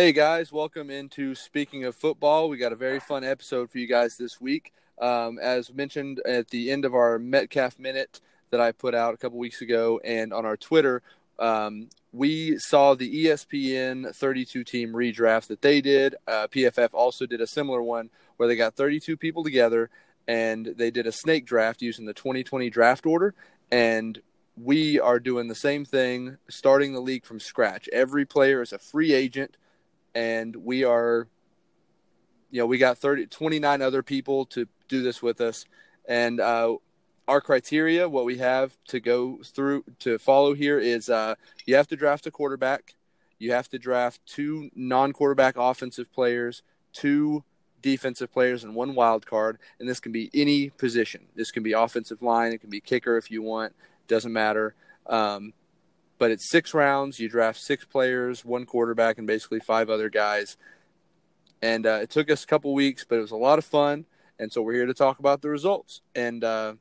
Hey guys, welcome into Speaking of Football. We got a very fun episode for you guys this week. Um, as mentioned at the end of our Metcalf Minute that I put out a couple weeks ago and on our Twitter, um, we saw the ESPN 32 team redraft that they did. Uh, PFF also did a similar one where they got 32 people together and they did a snake draft using the 2020 draft order. And we are doing the same thing, starting the league from scratch. Every player is a free agent and we are you know we got 30 29 other people to do this with us. And uh, our criteria what we have to go through to follow here is uh, you have to draft a quarterback. You have to draft two non-quarterback offensive players two defensive players and one wild card. And this can be any position. This can be offensive line. It can be kicker if you want. Doesn't matter. Um, but it's six rounds. You draft six players, one quarterback, and basically five other guys. And uh, it took us a couple weeks, but it was a lot of fun. And so we're here to talk about the results. And uh,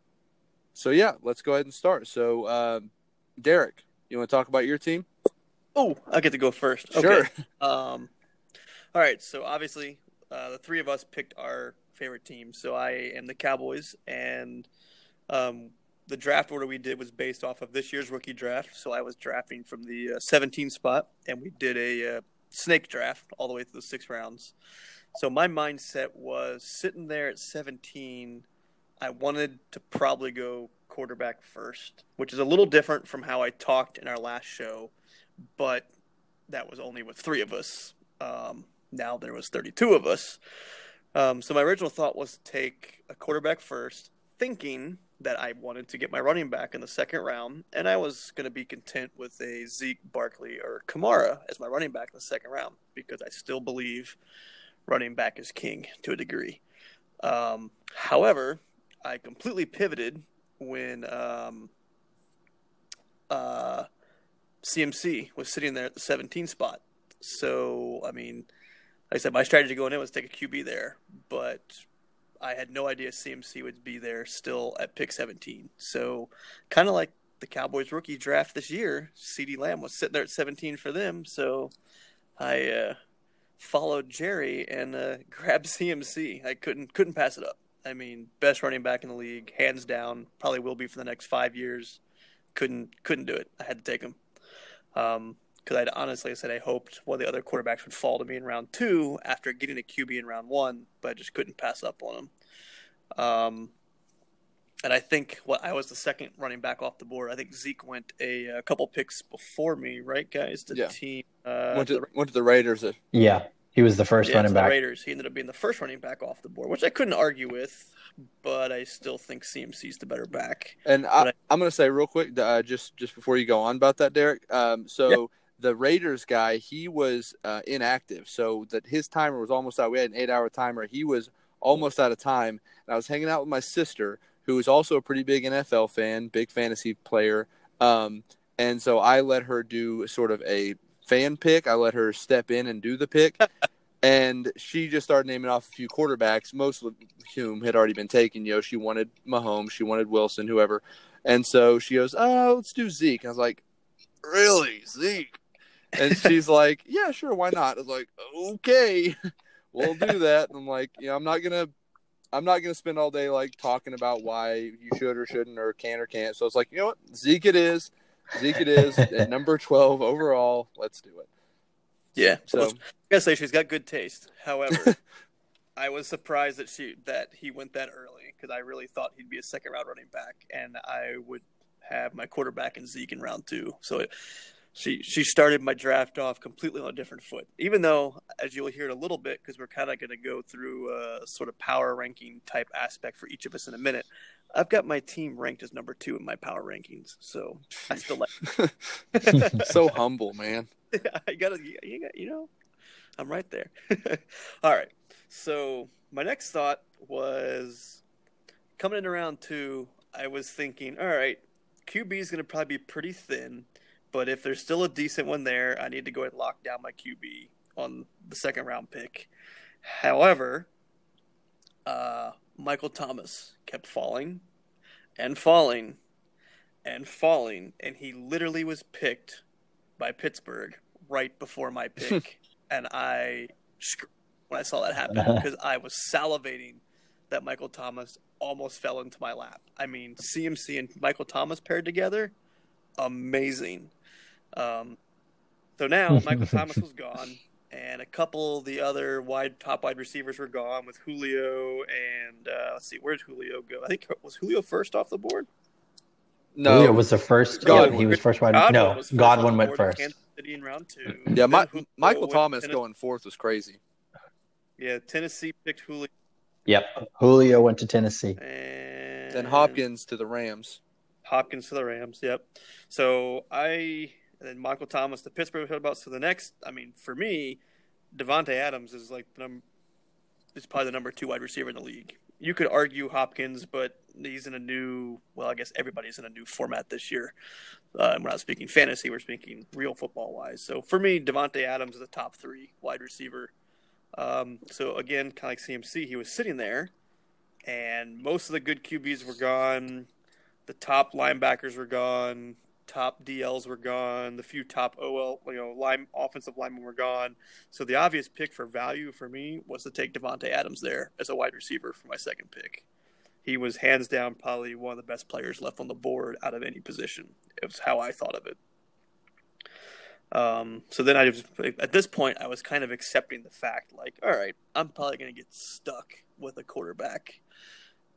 so, yeah, let's go ahead and start. So, uh, Derek, you want to talk about your team? Oh, I get to go first. Sure. Okay. Um, all right. So obviously, uh, the three of us picked our favorite team. So I am the Cowboys, and um, the draft order we did was based off of this year's rookie draft. So I was drafting from the uh, 17 spot, and we did a uh, snake draft all the way through the six rounds. So my mindset was sitting there at 17. I wanted to probably go quarterback first, which is a little different from how I talked in our last show, but that was only with three of us. Um, now there was 32 of us. Um, so my original thought was to take a quarterback first, thinking that I wanted to get my running back in the second round, and I was going to be content with a Zeke, Barkley, or Kamara as my running back in the second round because I still believe running back is king to a degree. Um, however, I completely pivoted when um, uh, CMC was sitting there at the 17 spot. So, I mean, like I said, my strategy going in was take a QB there, but I had no idea CMC would be there still at pick 17. So, kind of like the Cowboys rookie draft this year, CD Lamb was sitting there at 17 for them. So, I uh, followed Jerry and uh, grabbed CMC. I couldn't couldn't pass it up. I mean, best running back in the league, hands down. Probably will be for the next five years. Couldn't couldn't do it. I had to take him. Um, because I'd honestly said I hoped one of the other quarterbacks would fall to me in round two after getting a QB in round one, but I just couldn't pass up on him. Um, and I think what well, I was the second running back off the board. I think Zeke went a, a couple picks before me, right, guys? The Yeah. team uh, went to the- went to the Raiders. uh, Yeah, he was the first yeah, running to the back. Raiders. He ended up being the first running back off the board, which I couldn't argue with, but I still think CMC's the better back. And I, But I'm going to say real quick, uh, just just before you go on about that, Derek. Um, so the Raiders guy, he was uh, inactive, so that his timer was almost out. We had an eight hour timer. He was almost out of time. And I was hanging out with my sister, who is also a pretty big NFL fan, big fantasy player. Um, and so I let her do sort of a fan pick. I let her step in and do the pick. and she just started naming off a few quarterbacks, most of whom had already been taken. You know, she wanted Mahomes, she wanted Wilson, whoever. And so she goes, "Oh, let's do Zeke." I was like, "Really, Zeke?" And she's like, "Yeah, sure, why not?" I was like, "Okay, we'll do that." And I'm like, "Yeah, I'm not gonna, I'm not gonna spend all day like talking about why you should or shouldn't or can or can't." So it's like, you know what, Zeke it is, Zeke it is at number twelve overall. Let's do it. Yeah, So I gotta say she's got good taste. However, I was surprised that she that he went that early because I really thought he'd be a second round running back, and I would have my quarterback in Zeke in round two. So it, she she started my draft off completely on a different foot. Even though, as you'll hear in a little bit, because we're kind of going to go through a sort of power ranking type aspect for each of us in a minute. I've got my team ranked as number two in my power rankings, so I still like. so humble, man. I gotta, you, got, you know, I'm right there. All right. So my next thought was coming in around two. I was thinking, all right, QB is going to probably be pretty thin, but if there's still a decent one there, I need to go ahead and lock down my QB on the second round pick. However, uh, Michael Thomas kept falling and falling and falling, and he literally was picked by Pittsburgh right before my pick. and I when I saw that happen because I was salivating that Michael Thomas almost fell into my lap. I mean, CMC and Michael Thomas paired together, amazing. Um, so now Michael Thomas was gone, and a couple of the other wide top wide receivers were gone with Julio and uh, let's see, where did Julio go? I think was Julio first off the board. No, Julio was the first. Godwin. Yeah, he was first wide. Godwin no, first Godwin went first. Kansas City in round two. Yeah, my, Michael Thomas going fourth was crazy. Yeah, Tennessee picked Julio. Yep, Julio went to Tennessee. And then Hopkins to the Rams. Hopkins to the Rams. Yep. So I and then Michael Thomas to Pittsburgh. About so the next. I mean, for me, Davante Adams is like the number. Is probably the number two wide receiver in the league. You could argue Hopkins, but he's in a new. Well, I guess everybody's in a new format this year. Uh, we're not speaking fantasy; we're speaking real football wise. So for me, Davante Adams is the top three wide receiver um, so again, kind of like CMC, he was sitting there, and most of the good QBs were gone. The top linebackers were gone. Top DLs were gone. The few top OL, you know, line offensive linemen were gone. So the obvious pick for value for me was to take Davante Adams there as a wide receiver for my second pick. He was hands down probably one of the best players left on the board out of any position. It was how I thought of it. Um, so then I was at this point I was kind of accepting the fact like, all right, I'm probably going to get stuck with a quarterback,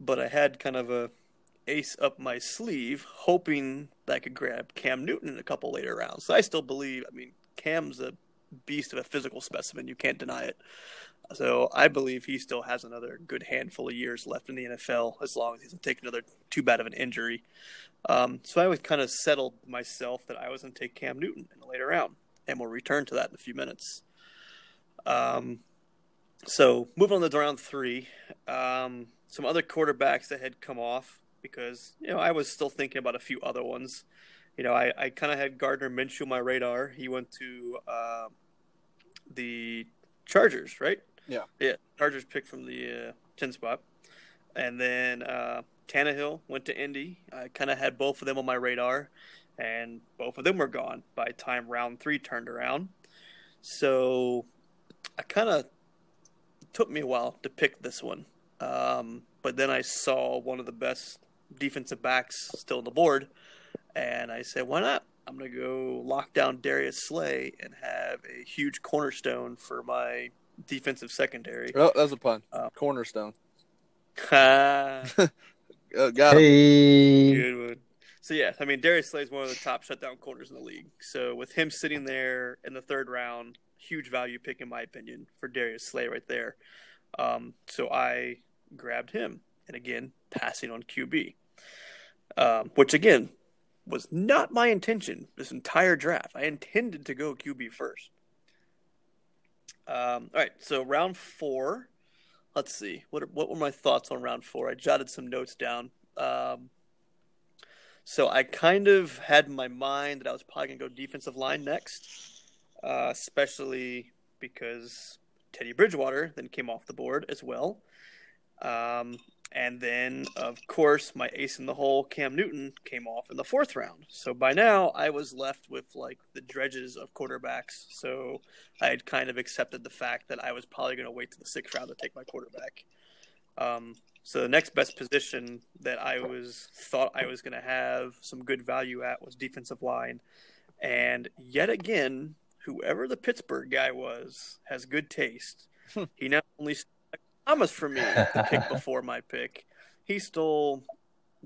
but I had kind of a ace up my sleeve, hoping that I could grab Cam Newton in a couple later rounds. So I still believe. I mean, Cam's a beast of a physical specimen. You can't deny it. So I believe he still has another good handful of years left in the NFL as long as he doesn't take another too bad of an injury. Um, so I was kind of settled myself that I was going to take Cam Newton in the later round, and we'll return to that in a few minutes. Um, so moving on to round three, um, some other quarterbacks that had come off because you know I was still thinking about a few other ones. You know, I, I kind of had Gardner Minshew on my radar. He went to uh, the Chargers, right? Yeah. Yeah. Chargers pick from the uh, 10 spot. And then uh, Tannehill went to Indy. I kind of had both of them on my radar, and both of them were gone by time round three turned around. So I kind of took me a while to pick this one. Um, but then I saw one of the best defensive backs still on the board, and I said, why not? I'm going to go lock down Darius Slay and have a huge cornerstone for my defensive secondary. Oh, that was a pun. Uh, cornerstone. uh, got hey. Good one. So yeah, I mean Darius Slay is one of the top shutdown corners in the league. So with him sitting there in the third round, huge value pick in my opinion for Darius Slay right there. Um, so I grabbed him, and again passing on QB, um, which again was not my intention this entire draft. I intended to go QB first. Um, all right, so round four. Let's see. What what were my thoughts on round four? I jotted some notes down. Um, so I kind of had in my mind that I was probably gonna go defensive line next, uh, especially because Teddy Bridgewater then came off the board as well. Um, and then, of course, my ace in the hole, Cam Newton, came off in the fourth round. So by now, I was left with like the dredges of quarterbacks. So I had kind of accepted the fact that I was probably going to wait to the sixth round to take my quarterback. Um, so the next best position that I was thought I was going to have some good value at was defensive line, and yet again, whoever the Pittsburgh guy was has good taste. Hmm. he not only Thomas for me the pick before my pick. He stole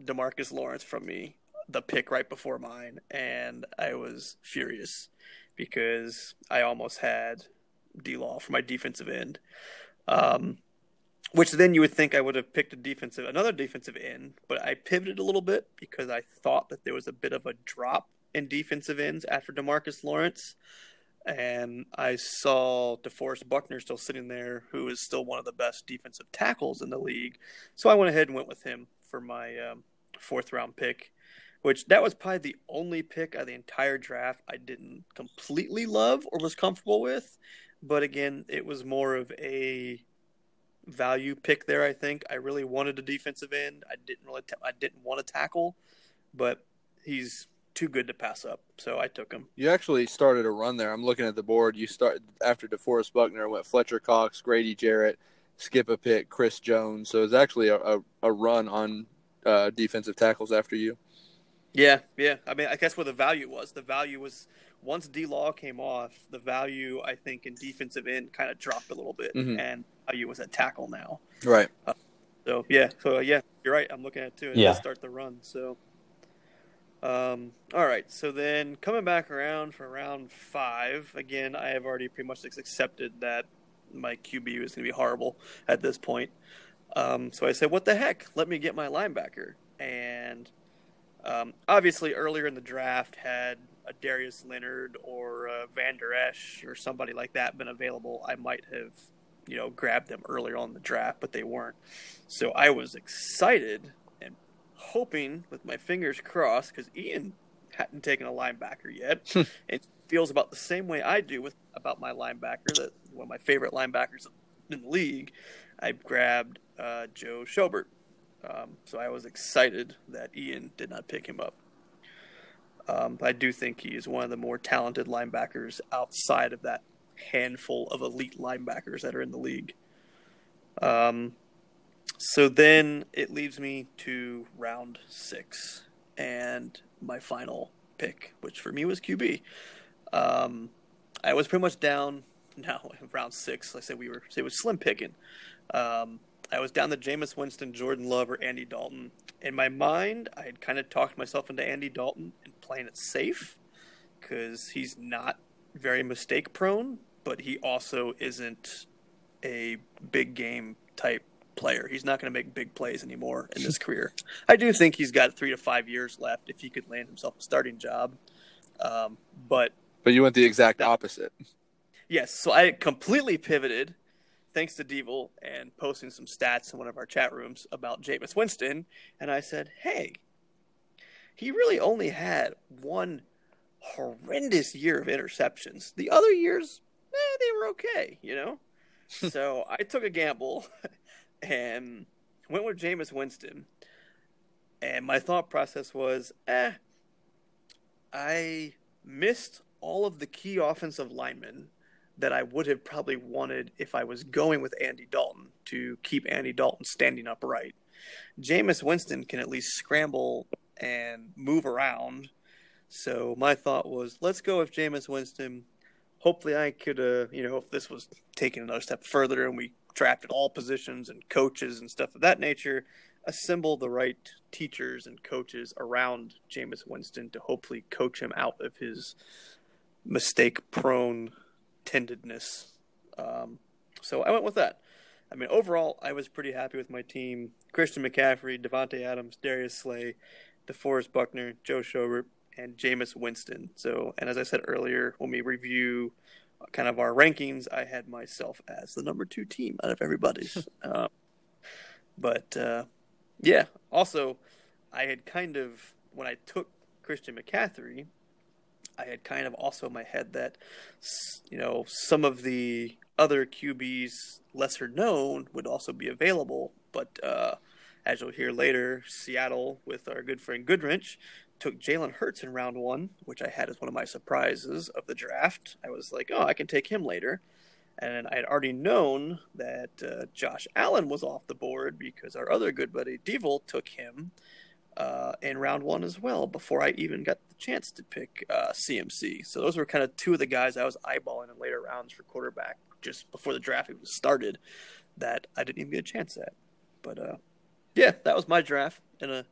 Demarcus Lawrence from me, the pick right before mine, and I was furious because I almost had D Law for my defensive end. Um, which then you would think I would have picked a defensive another defensive end, but I pivoted a little bit because I thought that there was a bit of a drop in defensive ends after Demarcus Lawrence and I saw DeForest Buckner still sitting there, who is still one of the best defensive tackles in the league. So I went ahead and went with him for my um, fourth round pick, which that was probably the only pick of the entire draft I didn't completely love or was comfortable with. But again, it was more of a value pick there. I think I really wanted a defensive end. I didn't really, I didn't want to tackle, but he's too good to pass up. So I took him. You actually started a run there. I'm looking at the board. You start after DeForest Buckner went Fletcher Cox, Grady Jarrett, Skip a pick, Chris Jones. So it's actually a, a, a run on uh, defensive tackles after you. Yeah, yeah. I mean, I guess where the value was. The value was once D Law came off, the value I think in defensive end kind of dropped a little bit, mm-hmm. and value was at tackle now. Right. Uh, so yeah, so uh, yeah, you're right. I'm looking at it too. And yeah. Start the run. So. Um, all right, so then coming back around for round five, again, I have already pretty much accepted that my QB is going to be horrible at this point. Um, so I said, what the heck? Let me get my linebacker. And um, obviously, earlier in the draft, had a Darius Leonard or a Van Der Esch or somebody like that been available, I might have, you know, grabbed them earlier on the draft, but they weren't. So I was excited hoping, with my fingers crossed, because Ian hadn't taken a linebacker yet. it feels about the same way I do with about my linebacker, that one of my favorite linebackers in the league. I grabbed uh, Joe Schobert. Um, so I was excited that Ian did not pick him up. Um, I do think he is one of the more talented linebackers outside of that handful of elite linebackers that are in the league. Um, so then it leaves me to round six and my final pick, which for me was QB. Um, I was pretty much down now round six. Like I said, we were it was slim picking. Um, I was down to Jameis Winston, Jordan Love, or Andy Dalton. In my mind, I had kind of talked myself into Andy Dalton and playing it safe because he's not very mistake prone, but he also isn't a big game type player. He's not going to make big plays anymore in his career. I do think he's got three to five years left if he could land himself a starting job. Um, but but you went the exact opposite. Yes, so I completely pivoted thanks to Devil and posting some stats in one of our chat rooms about Jameis Winston, and I said, "Hey, he really only had one horrendous year of interceptions. The other years, eh, they were okay, you know." so I took a gamble and went with Jameis Winston, and my thought process was, "Eh, I missed all of the key offensive linemen." that I would have probably wanted if I was going with Andy Dalton to keep Andy Dalton standing upright. Jameis Winston can at least scramble and move around. So my thought was, let's go with Jameis Winston. Hopefully, I could, uh, you know, if this was taking another step further and we drafted all positions and coaches and stuff of that nature, assemble the right teachers and coaches around Jameis Winston to hopefully coach him out of his mistake-prone tendedness. Um, so I went with that. I mean, overall, I was pretty happy with my team: Christian McCaffrey, Davante Adams, Darius Slay, DeForest Buckner, Joe Schobert, and Jameis Winston. So, and as I said earlier, when we review kind of our rankings, I had myself as the number two team out of everybody's. uh, but uh, yeah, also, I had kind of when I took Christian McCaffrey, I had kind of also in my head that, you know, some of the other QBs lesser known would also be available. But uh, as you'll hear later, Seattle with our good friend Goodrich took Jalen Hurts in round one, which I had as one of my surprises of the draft. I was like, oh, I can take him later. And I had already known that uh, Josh Allen was off the board because our other good buddy Devil took him uh, in round one as well before I even got the chance to pick uh, CMC. So those were kind of two of the guys I was eyeballing in later rounds for quarterback just before the draft even started that I didn't even get a chance at. But uh, yeah, that was my draft in a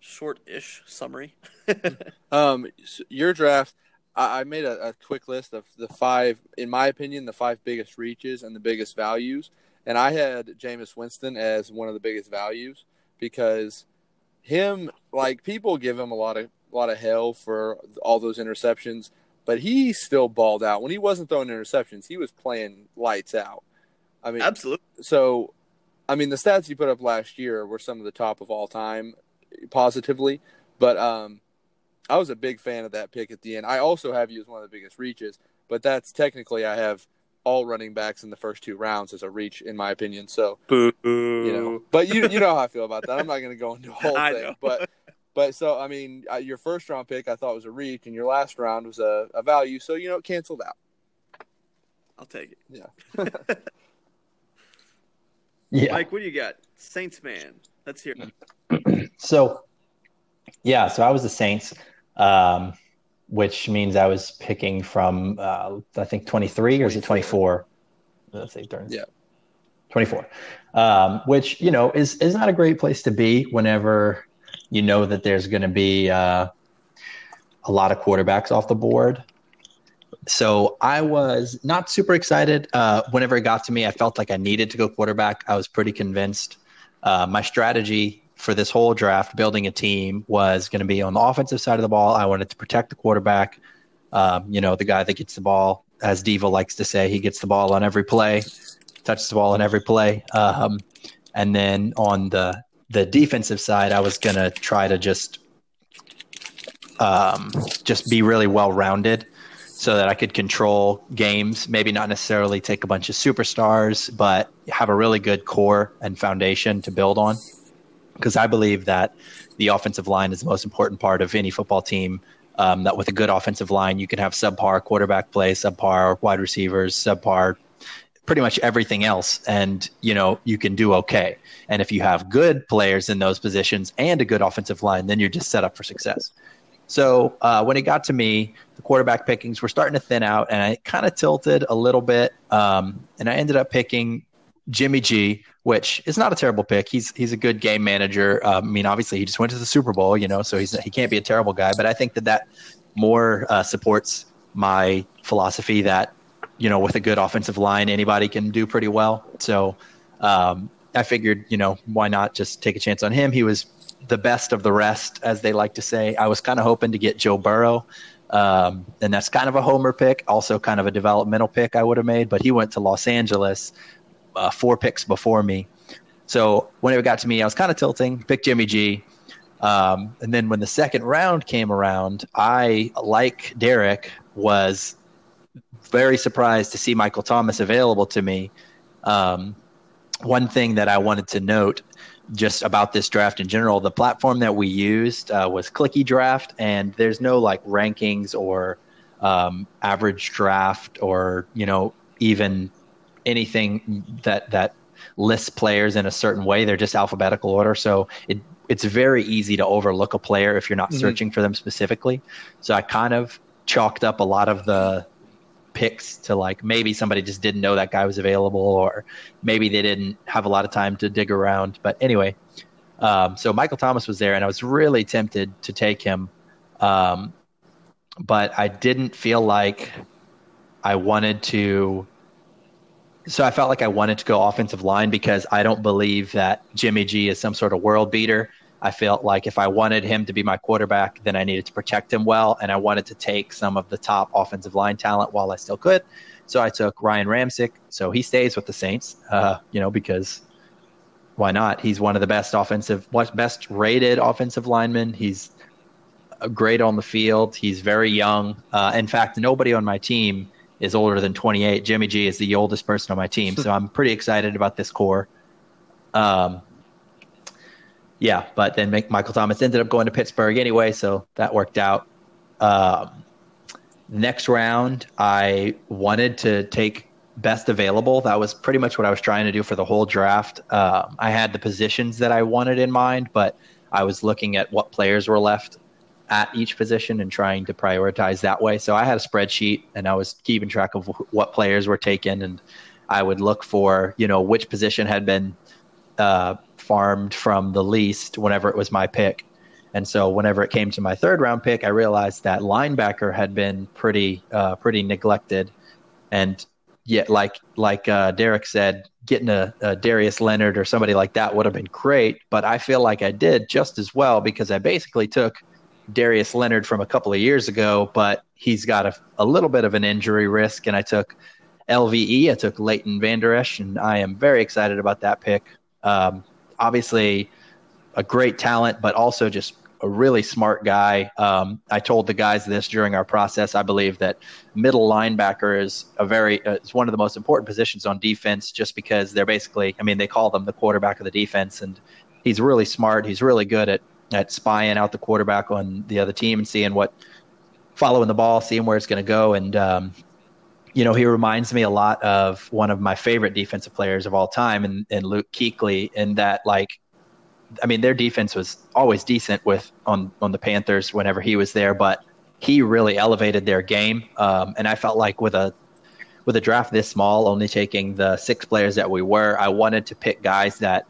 short-ish summary. um, so your draft. I, I made a, a quick list of the five, in my opinion, the five biggest reaches and the biggest values. And I had Jameis Winston as one of the biggest values because him like people give him a lot of a lot of hell for all those interceptions, but he still balled out when he wasn't throwing interceptions. He was playing lights out. I mean, absolutely. So, I mean, the stats he put up last year were some of the top of all time, positively. But um, I was a big fan of that pick at the end. I also have you as one of the biggest reaches, but that's technically I have all running backs in the first two rounds as a reach, in my opinion. So, Boo. you know, but you you know how I feel about that. I'm not going to go into a whole thing, but but so I mean, your first round pick I thought was a reach, and your last round was a, a value. So you know, it canceled out. I'll take it. Yeah. yeah. Mike, what do you got? Saints man. Let's hear. so, yeah. So I was the Saints, um, which means I was picking from uh, I think twenty three or is it twenty four? Let's say turns. Yeah. 24 um, which you know is is not a great place to be whenever you know that there's going to be uh, a lot of quarterbacks off the board. So I was not super excited. Uh, whenever it got to me, I felt like I needed to go quarterback. I was pretty convinced. Uh, my strategy for this whole draft, building a team, was going to be on the offensive side of the ball. I wanted to protect the quarterback. Um, you know, the guy that gets the ball, as Diva likes to say, he gets the ball on every play, touches the ball on every play. Um, and then on the the defensive side, I was gonna try to just um, just be really well rounded so that I could control games. Maybe not necessarily take a bunch of superstars, but have a really good core and foundation to build on. Because I believe that the offensive line is the most important part of any football team. Um, that with a good offensive line, you can have subpar quarterback play, subpar wide receivers, subpar pretty much everything else and you know you can do okay and if you have good players in those positions and a good offensive line then you're just set up for success so uh, when it got to me the quarterback pickings were starting to thin out and i kind of tilted a little bit um, and i ended up picking jimmy g which is not a terrible pick he's he's a good game manager um, i mean obviously he just went to the super bowl you know so he's he can't be a terrible guy but i think that that more uh, supports my philosophy that you know, with a good offensive line, anybody can do pretty well. So um, I figured, you know, why not just take a chance on him? He was the best of the rest, as they like to say. I was kind of hoping to get Joe Burrow. Um, and that's kind of a homer pick, also kind of a developmental pick I would have made, but he went to Los Angeles uh, four picks before me. So when it got to me, I was kind of tilting, picked Jimmy G. Um, and then when the second round came around, I, like Derek, was very surprised to see Michael Thomas available to me. Um, one thing that I wanted to note just about this draft in general, the platform that we used uh, was Clicky Draft, and there's no like rankings or um, average draft or you know even anything that that lists players in a certain way. They're just alphabetical order, so it it's very easy to overlook a player if you're not mm-hmm. searching for them specifically. So I kind of chalked up a lot of the picks to like maybe somebody just didn't know that guy was available or maybe they didn't have a lot of time to dig around. But anyway, um, so Michael Thomas was there and I was really tempted to take him. Um, but I didn't feel like I wanted to. So I felt like I wanted to go offensive line because I don't believe that Jimmy G is some sort of world beater. I felt like if I wanted him to be my quarterback, then I needed to protect him well, and I wanted to take some of the top offensive line talent while I still could. So I took Ryan Ramczyk. So he stays with the Saints, uh, you know, because why not? He's one of the best offensive, best rated offensive linemen. He's great on the field. He's very young. Uh, in fact, nobody on my team is older than 28. Jimmy G is the oldest person on my team, so I'm pretty excited about this core. Um, yeah, but then Michael Thomas ended up going to Pittsburgh anyway, so that worked out. Um, next round, I wanted to take best available. That was pretty much what I was trying to do for the whole draft. Um, I had the positions that I wanted in mind, but I was looking at what players were left at each position and trying to prioritize that way. So I had a spreadsheet and I was keeping track of what players were taken, and I would look for you know which position had been uh, farmed from the least whenever it was my pick. And so whenever it came to my third round pick, I realized that linebacker had been pretty uh, pretty neglected, and yet like like uh, Derek said, getting a, a, Darius Leonard or somebody like that would have been great. But I feel like I did just as well because I basically took Darius Leonard from a couple of years ago, but he's got a, a little bit of an injury risk, and I took LVE. I took Leighton Vander Esch, and I am very excited about that pick. Um, obviously, a great talent, but also just a really smart guy. Um, I told the guys this during our process. I believe that middle linebacker is a very uh, it's one of the most important positions on defense, just because they're basically. I mean, they call them the quarterback of the defense, and he's really smart. He's really good at at spying out the quarterback on the other team and seeing what following the ball, seeing where it's going to go, and um, you know he reminds me a lot of one of my favorite defensive players of all time, and, and Luke Kuechly, in that like. I mean, their defense was always decent with on on the Panthers whenever he was there, but he really elevated their game. Um, and I felt like with a with a draft this small, only taking the six players that we were, I wanted to pick guys that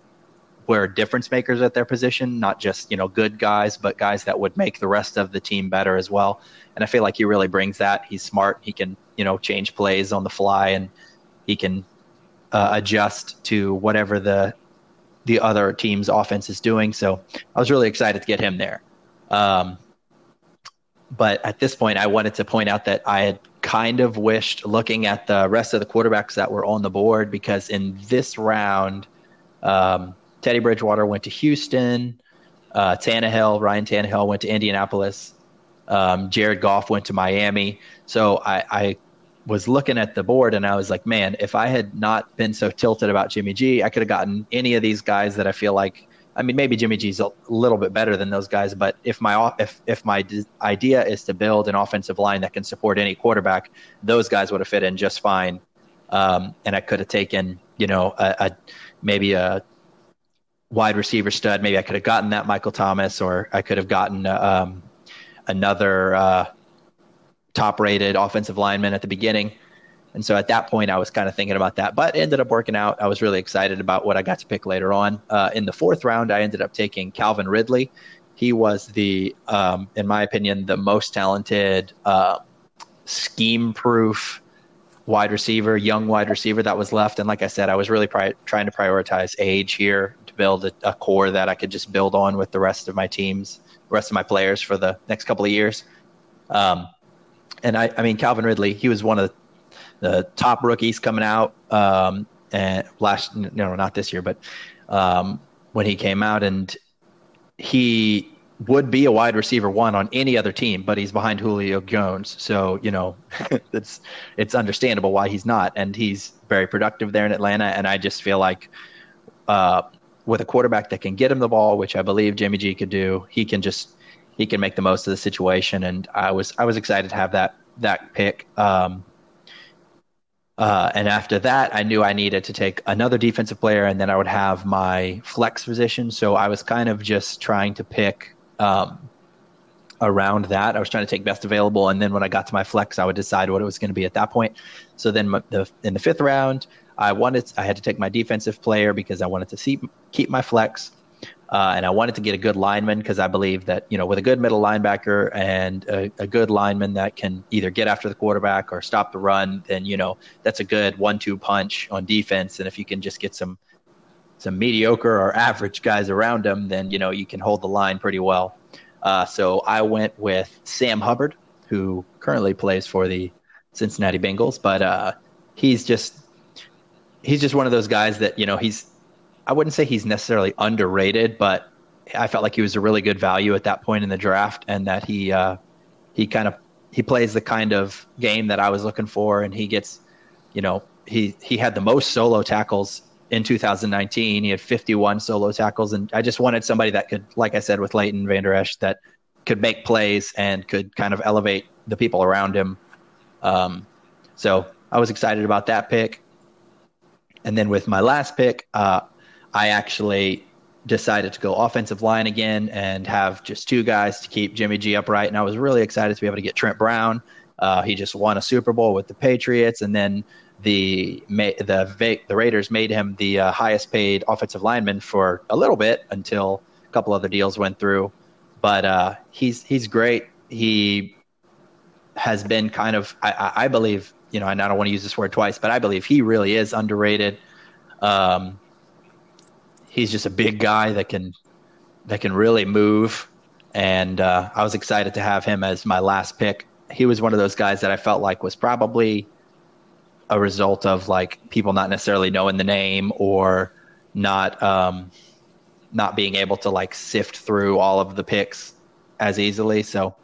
were difference makers at their position, not just you know good guys, but guys that would make the rest of the team better as well. And I feel like he really brings that. He's smart. He can you know change plays on the fly, and he can uh, adjust to whatever the the other team's offense is doing. So I was really excited to get him there. Um, but at this point, I wanted to point out that I had kind of wished looking at the rest of the quarterbacks that were on the board because in this round, um, Teddy Bridgewater went to Houston. Uh, Tannehill, Ryan Tannehill went to Indianapolis. Um, Jared Goff went to Miami. So I, I, was looking at the board and I was like, man, if I had not been so tilted about Jimmy G, I could have gotten any of these guys that I feel like. I mean, maybe Jimmy G's a little bit better than those guys, but if my if if my idea is to build an offensive line that can support any quarterback, those guys would have fit in just fine. Um, and I could have taken, you know, a, a maybe a wide receiver stud. Maybe I could have gotten that Michael Thomas, or I could have gotten um, another uh, top-rated offensive lineman at the beginning. And so at that point, I was kind of thinking about that, but ended up working out. I was really excited about what I got to pick later on. Uh, in the fourth round, I ended up taking Calvin Ridley. He was the, um, in my opinion, the most talented, uh, scheme-proof wide receiver, young wide receiver that was left. And like I said, I was really pri- trying to prioritize age here build a, a, core that I could just build on with the rest of my teams, the rest of my players for the next couple of years. Um, and I, I mean, Calvin Ridley, he was one of the, the top rookies coming out. Um, and last, no, not this year, but um, when he came out, and he would be a wide receiver one on any other team, but he's behind Julio Jones. So, you know, it's it's understandable why he's not. And he's very productive there in Atlanta. And I just feel like uh, with a quarterback that can get him the ball, which I believe Jimmy G could do, he can just he can make the most of the situation. And I was I was excited to have that that pick. Um, uh, and after that, I knew I needed to take another defensive player, and then I would have my flex position. So I was kind of just trying to pick um, around that. I was trying to take best available, and then when I got to my flex, I would decide what it was going to be at that point. So then, the, in the fifth round, I wanted I had to take my defensive player because I wanted to see, keep my flex, uh, and I wanted to get a good lineman because I believe that you know with a good middle linebacker and a, a, good lineman that can either get after the quarterback or stop the run, then you know that's a good one-two punch on defense. And if you can just get some some mediocre or average guys around him, then you know you can hold the line pretty well. Uh, so I went with Sam Hubbard, who currently plays for the Cincinnati Bengals, but uh, he's just he's just one of those guys that you know he's I wouldn't say he's necessarily underrated, but I felt like he was a really good value at that point in the draft, and that he uh, he kind of he plays the kind of game that I was looking for, and he gets you know he he had the most solo tackles in 2019. He had 51 solo tackles, and I just wanted somebody that could, like I said with Leighton Vander Esch, that could make plays and could kind of elevate the people around him. Um, so I was excited about that pick. And then with my last pick, uh, I actually decided to go offensive line again and have just two guys to keep Jimmy G upright. And I was really excited to be able to get Trent Brown. Uh, he just won a Super Bowl with the Patriots, and then the the the Raiders made him the uh, highest paid offensive lineman for a little bit until a couple other deals went through. But uh, he's he's great. He has been kind of I, I believe you know, and I don't want to use this word twice, but I believe he really is underrated. Um, he's just a big guy that can that can really move, and uh, I was excited to have him as my last pick. He was one of those guys that I felt like was probably a result of like people not necessarily knowing the name or not um, not being able to like sift through all of the picks as easily. So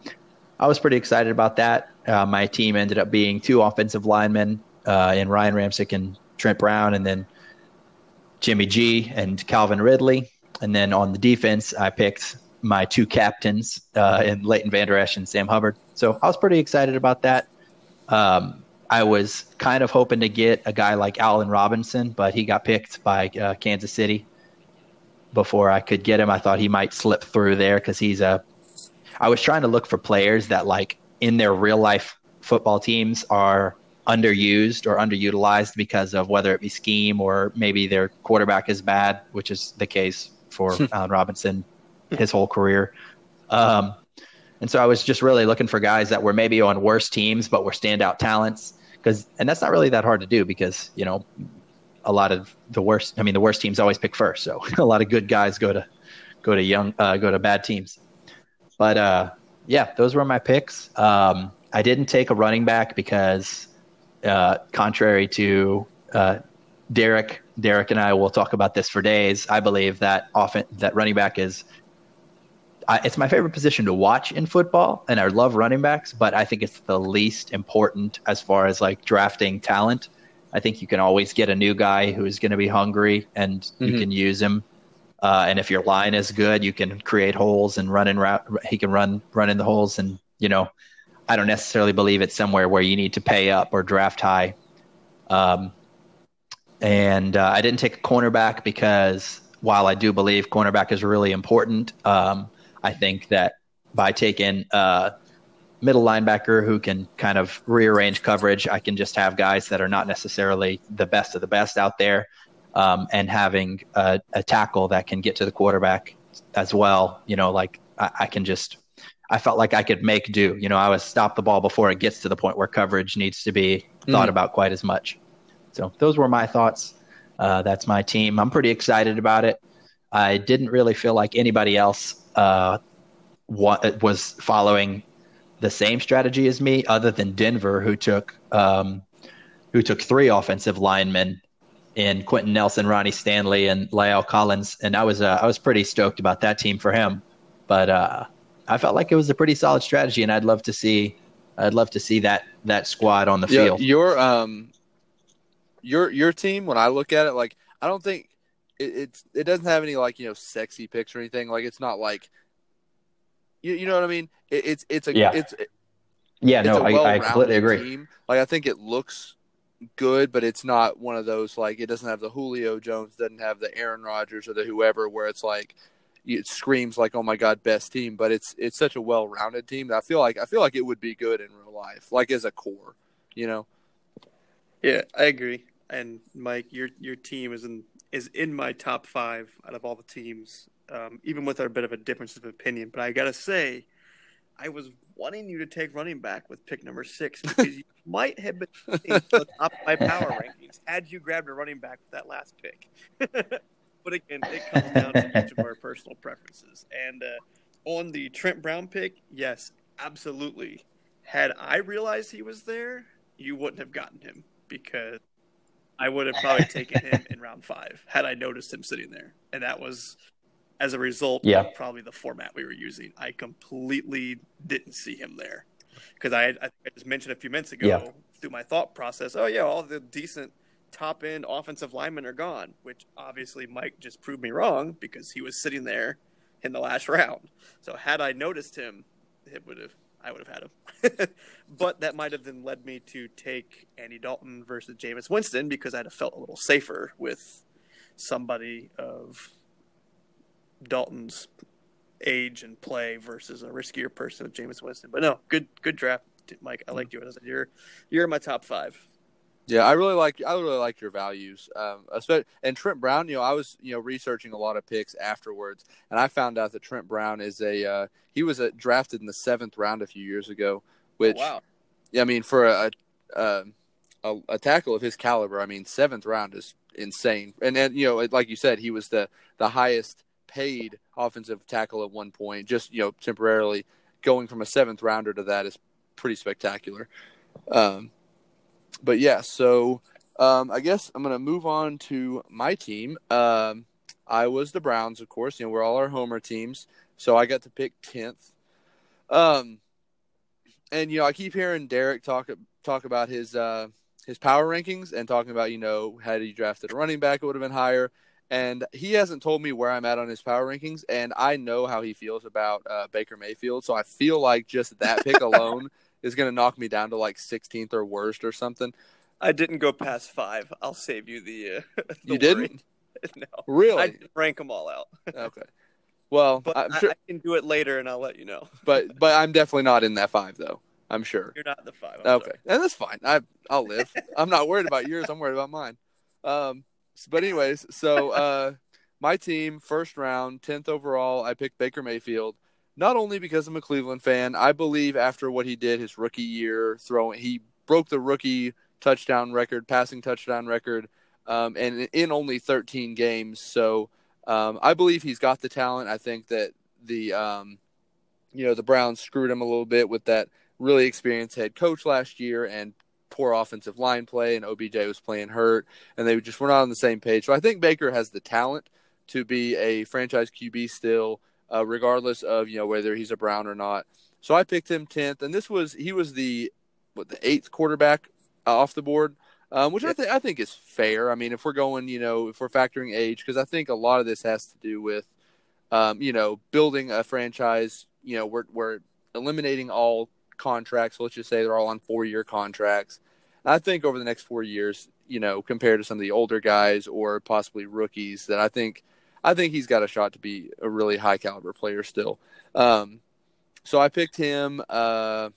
I was pretty excited about that. Uh, my team ended up being two offensive linemen uh, in Ryan Ramczyk and Trent Brown, and then Jimmy G and Calvin Ridley. And then on the defense, I picked my two captains uh, in Leighton Vander Esch and Sam Hubbard. So I was pretty excited about that. Um, I was kind of hoping to get a guy like Allen Robinson, but he got picked by uh, Kansas City before I could get him. I thought he might slip through there because he's a. I was trying to look for players that, like, in their real life football teams, are underused or underutilized because of whether it be scheme or maybe their quarterback is bad, which is the case for Allen Robinson his whole career. Um, and so I was just really looking for guys that were maybe on worse teams but were standout talents because and that's not really that hard to do because you know a lot of the worst I mean the worst teams always pick first so a lot of good guys go to go to young uh, go to bad teams. But uh, yeah, those were my picks. Um, I didn't take a running back because uh, contrary to uh, Derek, Derek and I will talk about this for days. I believe that often that running back is I, it's my favorite position to watch in football, and I love running backs, but I think it's the least important as far as like drafting talent. I think you can always get a new guy who's going to be hungry, and mm-hmm. you can use him. Uh, and if your line is good, you can create holes and run in route. He can run run in the holes, and you know, I don't necessarily believe it's somewhere where you need to pay up or draft high. Um, and uh, I didn't take a cornerback because while I do believe cornerback is really important, um, I think that by taking a middle linebacker who can kind of rearrange coverage, I can just have guys that are not necessarily the best of the best out there, um, and having a, a, tackle that can get to the quarterback as well. You know, like I, I can just. I felt like I could make do. You know, I was stop the ball before it gets to the point where coverage needs to be thought mm. about quite as much. So those were my thoughts. Uh, that's my team. I'm pretty excited about it. I didn't really feel like anybody else uh, what was following the same strategy as me, other than Denver, who took um, who took three offensive linemen in Quenton Nelson, Ronnie Stanley, and La'el Collins, and I was uh, I was pretty stoked about that team for him. But uh, I felt like it was a pretty solid strategy, and I'd love to see I'd love to see that that squad on the yeah, field. Your um your your team, when I look at it, like I don't think it, it's it doesn't have any like you know sexy picks or anything. Like it's not like you, you know what I mean? It, it's it's a yeah. it's yeah no I, I completely agree. Team. Like I think it looks good, but it's not one of those like it doesn't have the Julio Jones, doesn't have the Aaron Rodgers or the whoever where it's like it screams like oh my god best team, but it's it's such a well rounded team that I feel like I feel like it would be good in real life, like as a core, you know. Yeah, I agree. And Mike, your your team is in is in my top five out of all the teams, um, even with our bit of a difference of opinion. But I gotta say, I was wanting you to take running back with pick number six because you might have been of my power rankings had you grabbed a running back with that last pick. but again, it comes down to each of our personal preferences. And uh, on the Trent Brown pick, yes, absolutely. Had I realized he was there, you wouldn't have gotten him because I would have probably taken him in round five had I noticed him sitting there. And that was as a result yeah. of probably the format we were using. I completely didn't see him there because I, I, I, just mentioned a few minutes ago yeah. through my thought process. Oh yeah, all the decent top end offensive linemen are gone, which obviously Mike just proved me wrong because he was sitting there in the last round. So had I noticed him, it would have I would have had him. but that might have then led me to take Andy Dalton versus Jameis Winston because I'd have felt a little safer with somebody of Dalton's age and play versus a riskier person with Jameis Winston. But no, good good draft, Mike. I like you. You're you're in my top five. Yeah, I really like I really like your values. Um, and Trent Brown. You know, I was you know researching a lot of picks afterwards, and I found out that Trent Brown is a uh, he was a, drafted in the seventh round a few years ago. Which, oh, wow. yeah, I mean, for a, a a, a tackle of his caliber, I mean, seventh round is insane. And then you know, like you said, he was the the highest paid offensive tackle at one point, just you know temporarily. Going from a seventh rounder to that is pretty spectacular. Um, but yeah, so um, I guess I'm gonna move on to my team. Um, I was the Browns, of course. You know, we're all our Homer teams, so I got to pick tenth. Um, and you know, I keep hearing Derek talk talk about his uh, his power rankings and talking about you know had he drafted a running back, it would have been higher. And he hasn't told me where I'm at on his power rankings, and I know how he feels about uh, Baker Mayfield. So I feel like just that pick alone is going to knock me down to like 16th or worst or something. I didn't go past five. I'll save you the. Uh, the you didn't? no, really? I didn't rank them all out. okay. Well, but I'm sure, I can do it later, and I'll let you know. but but I'm definitely not in that five though. I'm sure. You're not in the five. I'm okay, and that's fine. I I'll live. I'm not worried about yours. I'm worried about mine. Um, but anyways, so uh, my team first round, tenth overall, I picked Baker Mayfield. Not only because I'm a Cleveland fan, I believe after what he did his rookie year, throwing he broke the rookie touchdown record, passing touchdown record, um, and in only 13 games. So um, I believe he's got the talent. I think that the um, you know the Browns screwed him a little bit with that really experienced head coach last year and poor offensive line play, and OBJ was playing hurt, and they just were not on the same page. So I think Baker has the talent to be a franchise QB still, uh, regardless of you know whether he's a Brown or not. So I picked him tenth, and this was he was the what the eighth quarterback off the board, um, which I think I think is fair. I mean, if we're going, you know, if we're factoring age, because I think a lot of this has to do with, um, you know, building a franchise. You know, we're we're eliminating all contracts. Let's just say they're all on four year contracts. I think over the next four years, you know, compared to some of the older guys or possibly rookies, that I think I think he's got a shot to be a really high caliber player still. Um, so I picked him uh,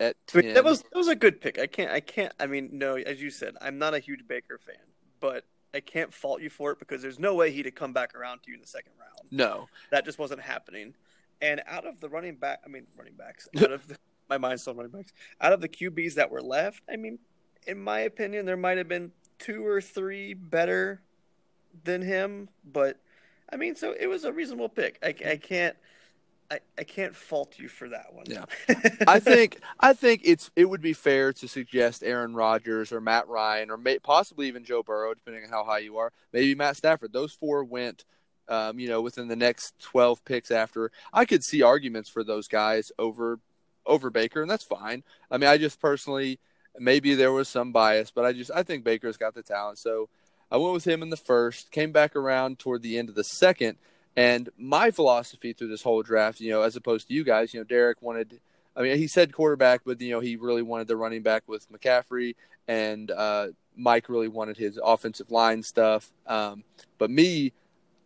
at 10. That was that was a good pick. I can't I can't I mean no, as you said, I'm not a huge Baker fan, but I can't fault you for it because there's no way he'd have come back around to you in the second round. No, that just wasn't happening. And out of the running back, I mean running backs, out of the, my mind's still running backs. Out of the QBs that were left, I mean, in my opinion, there might have been two or three better than him, but I mean, so it was a reasonable pick. I, I can't. I, I can't fault you for that one. Yeah, I think I think it's it would be fair to suggest Aaron Rodgers or Matt Ryan or may, possibly even Joe Burrow, depending on how high you are. Maybe Matt Stafford. Those four went, um, you know, within the next twelve picks. After I could see arguments for those guys over over Baker, and that's fine. I mean, I just personally maybe there was some bias, but I just I think Baker's got the talent, so I went with him in the first. Came back around toward the end of the second and my philosophy through this whole draft, you know, as opposed to you guys, you know, Derek wanted, I mean, he said quarterback, but, you know, he really wanted the running back with McCaffrey, and uh, Mike really wanted his offensive line stuff. Um, but me,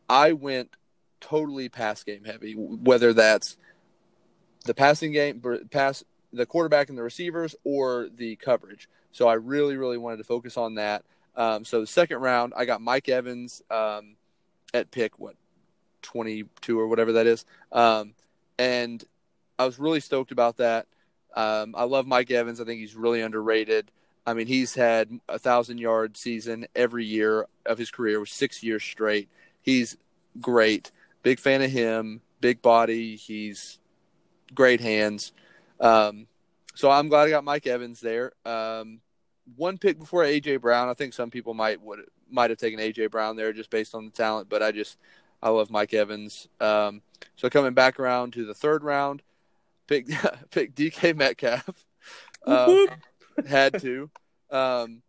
I went totally pass game heavy, whether that's the passing game, pass the quarterback and the receivers, or the coverage. So I really, really wanted to focus on that. Um, so the second round, I got Mike Evans um, at pick what 22 or whatever that is. Um, and I was really stoked about that. Um, I love Mike Evans. I think he's really underrated. I mean, he's had a thousand yard season every year of his career, six years straight. He's great. Big fan of him. Big body. He's great hands. Um, so I'm glad I got Mike Evans there. Um, one pick before AJ Brown. I think some people might would might have taken AJ Brown there just based on the talent, but I just I love Mike Evans. Um, so coming back around to the third round, pick pick DK Metcalf. Uh, had to. Um,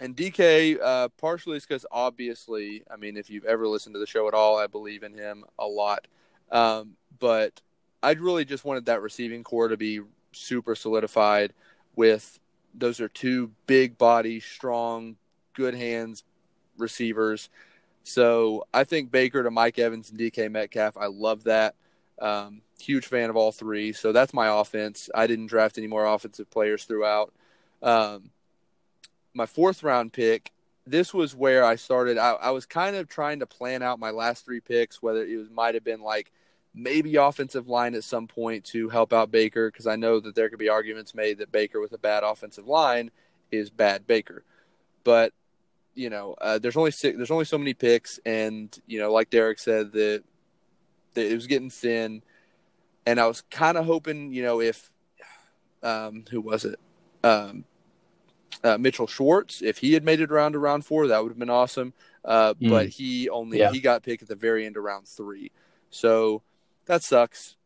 and DK, uh, partially is because obviously, I mean, if you've ever listened to the show at all, I believe in him a lot. Um, but I really just wanted that receiving core to be super solidified with those are two big body, strong, good hands receivers so I think Baker to Mike Evans and DK Metcalf, I love that. Um, huge fan of all three. So that's my offense. I didn't draft any more offensive players throughout. Um, my fourth round pick, this was where I started. I, I, was kind of trying to plan out my last three picks, whether it was, might have been like maybe offensive line at some point to help out Baker, because I know that there could be arguments made that Baker with a bad offensive line is bad Baker. But you know, uh, there's only six, there's only so many picks, and you know, like Derek said, that it was getting thin, and I was kind of hoping, you know, if um, who was it, um, uh, Mitchell Schwartz, if he had made it around to round four, that would have been awesome. Uh, mm. But he only yeah. he got picked at the very end of round three, so that sucks.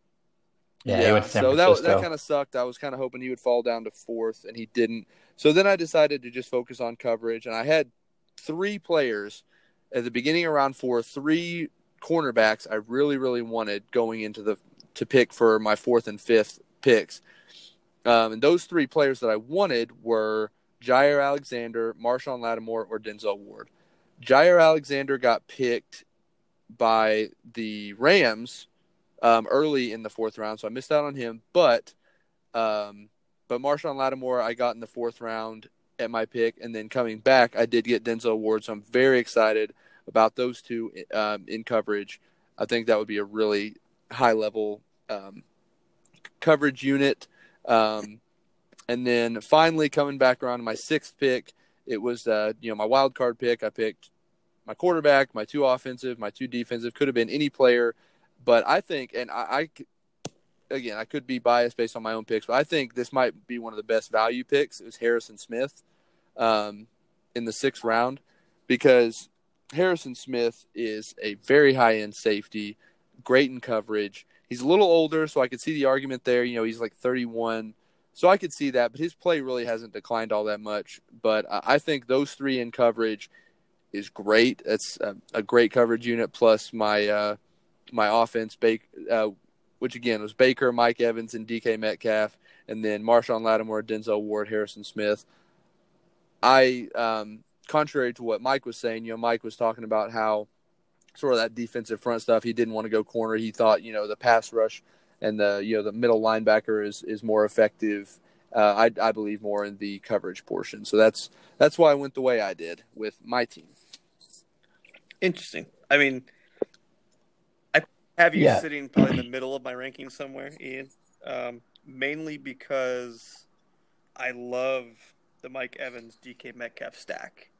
Yeah, yeah. so that that kind of sucked. I was kind of hoping he would fall down to fourth, and he didn't. So then I decided to just focus on coverage, and I had three players at the beginning of round four three cornerbacks I really really wanted going into the to pick for my fourth and fifth picks. Um, and those three players that I wanted were Jaire Alexander, Marshon Lattimore, or Denzel Ward. Jaire Alexander got picked by the Rams um, early in the fourth round, so I missed out on him. But um, but Marshon Lattimore I got in the fourth round at my pick, and then coming back I did get Denzel Ward, so I'm very excited about those two um, in coverage. I think that would be a really high level um, coverage unit. Um, and then finally coming back around to my sixth pick, it was uh, you know my wild card pick. I picked my quarterback, my two offensive, my two defensive. Could have been any player, but I think, and I, I again, I could be biased based on my own picks, but I think this might be one of the best value picks. It was Harrison Smith um, in the sixth round because Harrison Smith is a very high end safety, great in coverage. He's a little older, so I could see the argument there. You know, he's like 31. So I could see that, but his play really hasn't declined all that much. But I think those three in coverage is great. That's a, a great coverage unit. Plus my uh, my offense, uh, which again was Baker, Mike Evans, and DK Metcalf, and then Marshon Lattimore, Denzel Ward, Harrison Smith. I, um, contrary to what Mike was saying, you know, Mike was talking about how sort of that defensive front stuff. He didn't want to go corner. He thought, you know, the pass rush and the you know the middle linebacker is is more effective. Uh, I I believe more in the coverage portion. So that's that's why I went the way I did with my team. Interesting. I mean, have you yeah. sitting probably in the middle of my ranking somewhere, Ian. Um, mainly because I love the Mike Evans DK Metcalf stack,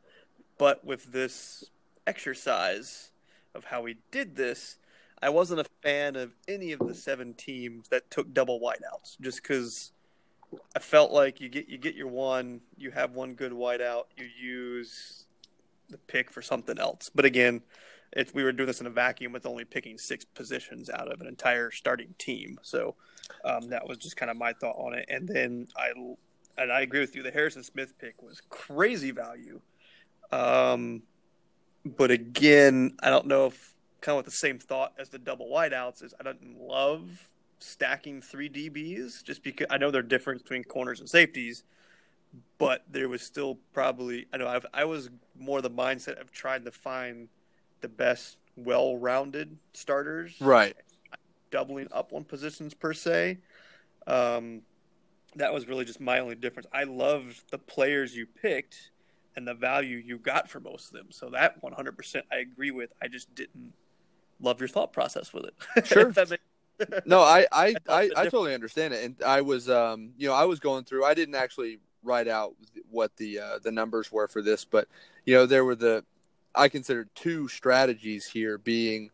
but with this exercise of how we did this, I wasn't a fan of any of the seven teams that took double wideouts, just because I felt like you get you get your one, you have one good wideout, you use the pick for something else. But again, if we were doing this in a vacuum with only picking six positions out of an entire starting team, so um, that was just kind of my thought on it. And then I and I agree with you, the Harrison Smith pick was crazy value. Um, but again, I don't know if kind of with the same thought as the double wideouts is I don't love stacking three DBs just because I know they're different between corners and safeties, but there was still probably I know I've, I was more the mindset of trying to find the best well-rounded starters, right? Doubling up on positions per se. Um, that was really just my only difference. I loved the players you picked and the value you got for most of them. So that 100% I agree with. I just didn't love your thought process with it. Sure. no, I I, I, I, totally understand it, and I was um you know I was going through. I didn't actually write out what the uh, the numbers were for this, but you know there were the I consider two strategies here being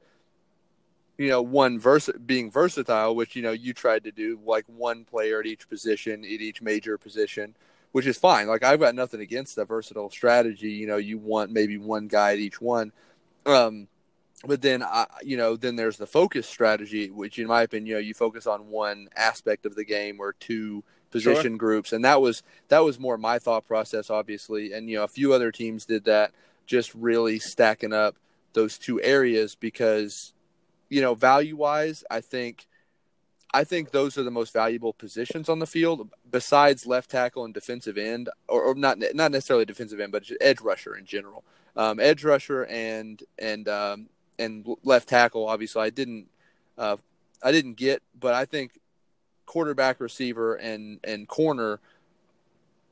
you know one vers- being versatile which you know you tried to do like one player at each position at each major position which is fine. Like i've got nothing against the versatile strategy you know you want maybe one guy at each one. Um but then I, you know then there's the focus strategy which in my opinion you know you focus on one aspect of the game or two position sure. groups. And that was that was more my thought process obviously. And you know a few other teams did that just really stacking up those two areas because you know value wise i think i think those are the most valuable positions on the field besides left tackle and defensive end or, or not not necessarily defensive end but edge rusher in general um, edge rusher and and um, and left tackle. Obviously, I didn't uh, I didn't get, but I think quarterback, receiver, and and corner.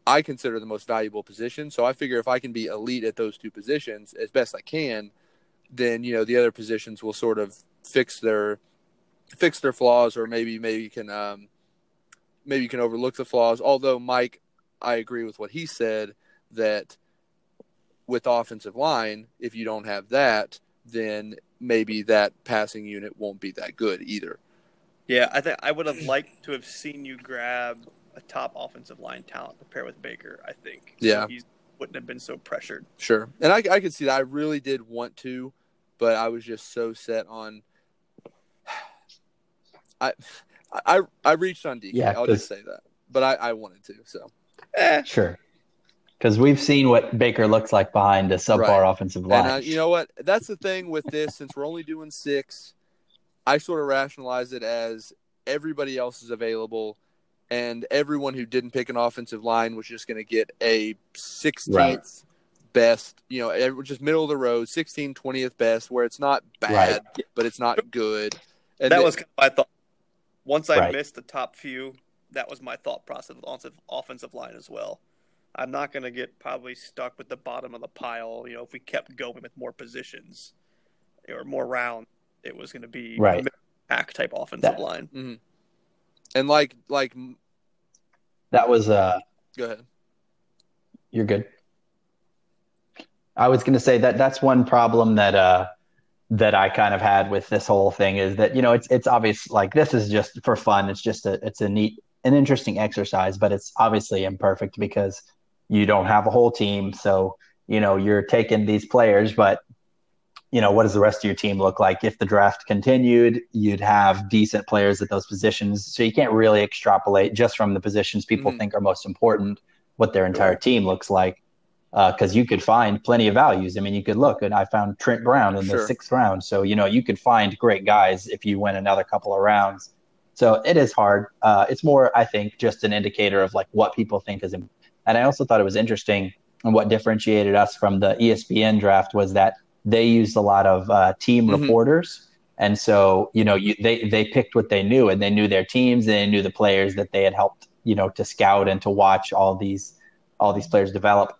I consider the most valuable position. So I figure if I can be elite at those two positions as best I can, then you know the other positions will sort of fix their fix their flaws, or maybe maybe you can um, maybe you can overlook the flaws. Although Mike, I agree with what he said that with offensive line, if you don't have that, then maybe that passing unit won't be that good either. Yeah, I think I would have liked to have seen you grab a top offensive line talent to pair with Baker. I think. So yeah, he wouldn't have been so pressured. Sure, and I, I could see that. I really did want to, but I was just so set on. I, I, I reached on DK. Yeah, I'll just say that, but I, I wanted to. So. Eh. Sure. because we've seen what Baker looks like behind a subpar Right. offensive line. And uh, you know what? That's the thing with this. Since we're only doing six, I sort of rationalize it as everybody else is available, and everyone who didn't pick an offensive line was just going to get a 16th Right. best. You know, every- just middle of the road, 16, 20th best, where it's not bad, but it's not good. And that then- was kind of my thought. Once I Right. missed the top few, that was my thought process on the offensive line as well. I'm not going to get probably stuck with the bottom of the pile. You know, if we kept going with more positions or more rounds, it was going to be Right. a pack type offensive That- line. Mm-hmm. And like like that was uh go ahead. You're good. I was going to say that that's one problem that uh that I kind of had with this whole thing is that you know it's it's obvious like this is just for fun. It's just a it's a neat an interesting exercise, but it's obviously imperfect because you don't have a whole team. So you know you're taking these players, but you know what does the rest of your team look like if the draft continued? You'd have decent players at those positions, so you can't really extrapolate just from the positions people Mhm. think are most important what their entire team looks like because you could find plenty of values. I mean, you could look, and I found Trent Brown in Sure. the sixth round. So, you know, you could find great guys if you went another couple of rounds. So it is hard. Uh, it's more, I think, just an indicator of like what people think is. im- And I also thought it was interesting, and what differentiated us from the ESPN draft was that they used a lot of uh, team Mhm. reporters. And so, you know, you, they they picked what they knew, and they knew their teams, and they knew the players that they had helped, you know, to scout and to watch all these all these players develop.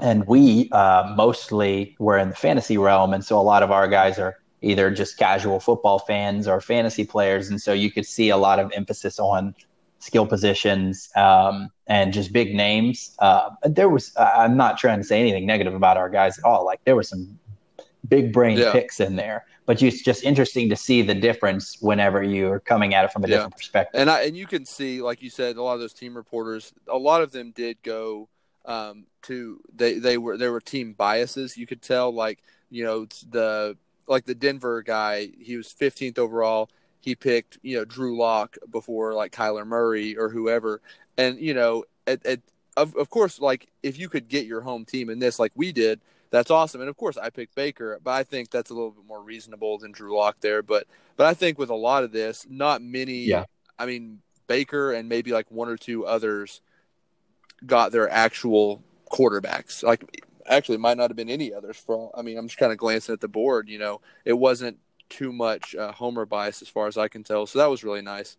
And we uh, mostly were in the fantasy realm. And so a lot of our guys are either just casual football fans or fantasy players. And so you could see a lot of emphasis on skill positions um, and just big names. Uh, there was i'm not trying to say anything negative about our guys at all. Like there were some big brain Yeah. picks in there but it's just interesting to see the difference whenever you're coming at it from a Yeah. different perspective And I and you can see, like you said, a lot of those team reporters, a lot of them did go um, to they they were there were team biases. You could tell, like you know the like the Denver guy, he was 15th overall. He picked you know Drew Lock before like Kyler Murray or whoever, and you know at, at of of course like if you could get your home team in this like we did. That's awesome, and of course I picked Baker, but I think that's a little bit more reasonable than Drew Lock there. But but I think with a lot of this, not many. Yeah. I mean, Baker and maybe like one or two others got their actual quarterbacks. Like, actually, it might not have been any others. For all, I mean, I'm just kind of glancing at the board. You know, it wasn't too much uh, homer bias as far as I can tell. So that was really nice.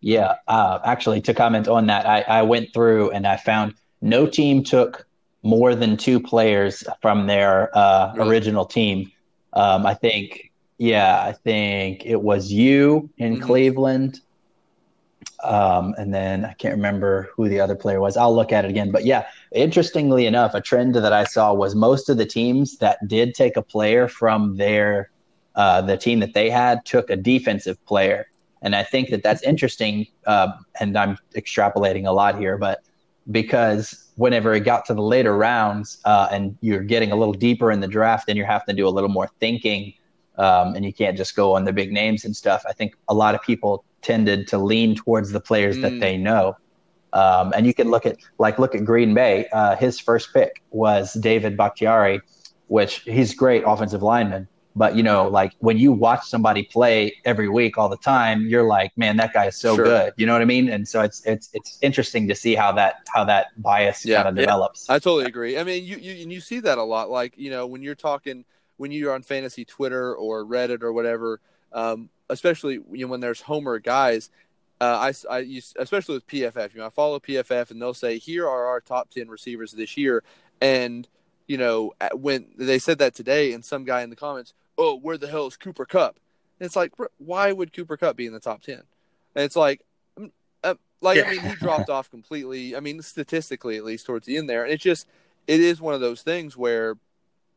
Yeah, uh, actually, to comment on that, I, I went through and I found no team took more than two players from their uh, Really? original team. Um, I think, yeah, I think it was you in Mhm. Cleveland. Um, and then I can't remember who the other player was. I'll look at it again. But yeah, interestingly enough, a trend that I saw was most of the teams that did take a player from their uh, the team that they had took a defensive player. And I think that that's interesting. Uh, and I'm extrapolating a lot here, but because whenever it got to the later rounds uh, and you're getting a little deeper in the draft and you're having to do a little more thinking um, and you can't just go on the big names and stuff, I think a lot of people tended to lean towards the players that Mm. they know. Um, and you can look at like look at Green Bay. Uh, his first pick was David Bakhtiari, which he's great offensive lineman. But you know, like when you watch somebody play every week all the time, you're like, man, that guy is so Sure. good. You know what I mean? And so it's it's it's interesting to see how that how that bias Yeah. kind of Yeah. develops. I totally agree. I mean, you, you and you see that a lot. Like you know, when you're talking, when you're on fantasy Twitter or Reddit or whatever, um, especially you know, when there's Homer guys. Uh, I, I use, especially with PFF. You know, I follow PFF, and they'll say, "Here are our top ten receivers this year." And you know, when they said that today, and some guy in the comments, "Oh, where the hell is Cooper Kupp?" And it's like, why would Cooper Kupp be in the top ten? And it's like, mm, uh, like I mean, he dropped off completely. I mean, statistically, at least towards the end there, and it's just, it is one of those things where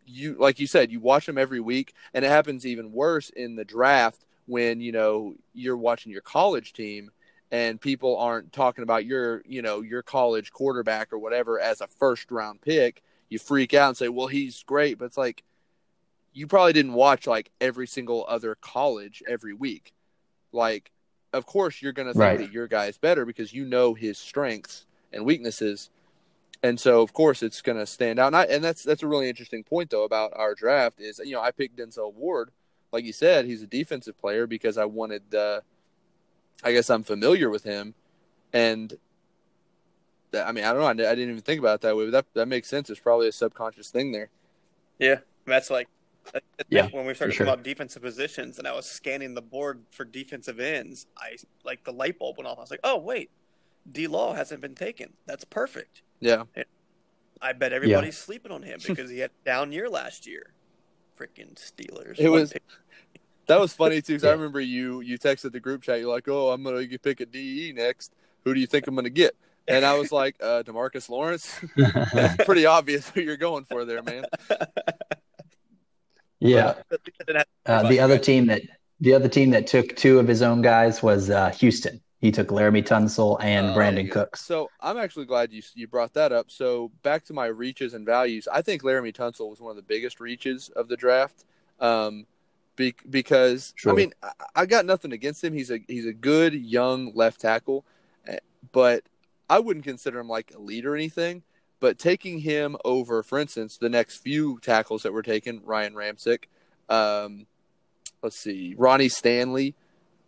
you, like you said, you watch them every week, and it happens even worse in the draft when you know you're watching your college team and people aren't talking about your you know your college quarterback or whatever as a first round pick you freak out and say well he's great but it's like you probably didn't watch like every single other college every week like of course you're going to think Right. that your guy is better because you know his strengths and weaknesses And so, of course, it's going to stand out. And, I, and that's that's a really interesting point, though, about our draft is you know I picked Denzel Ward, like you said, he's a defensive player because I wanted. Uh, I guess I'm familiar with him, and that, I mean I don't know. I, I didn't even think about it that way, but that that makes sense. It's probably a subconscious thing there. Yeah, that's like Yeah, when we started sure. talking about defensive positions, and I was scanning the board for defensive ends. I like the light bulb went off. I was like, oh wait, D Law hasn't been taken. That's perfect. Yeah, I bet everybody's sleeping on him because he had down year last year. Freaking Steelers. It was- pick. that was funny too. Because I remember you you texted the group chat. You're like, "Oh, I'm gonna pick a DE next. Who do you think I'm gonna get?" And I was like, uh, "Demarcus Lawrence." It's pretty obvious who you're going for there, man. Yeah. At least I didn't have to Uh, the other team that the other team that took two of his own guys was uh, Houston. He took Laremy Tunsil and Uh, Brandon. Cooks. So I'm actually glad you you brought that up. So back to my reaches and values. I think Laremy Tunsil was one of the biggest reaches of the draft. Um, be, because Sure. I mean I, I got nothing against him. He's a he's a good young left tackle, eh, but I wouldn't consider him like elite or anything. But taking him over, for instance, the next few tackles that were taken, Ryan Ramczyk, um, let's see, Ronnie Stanley.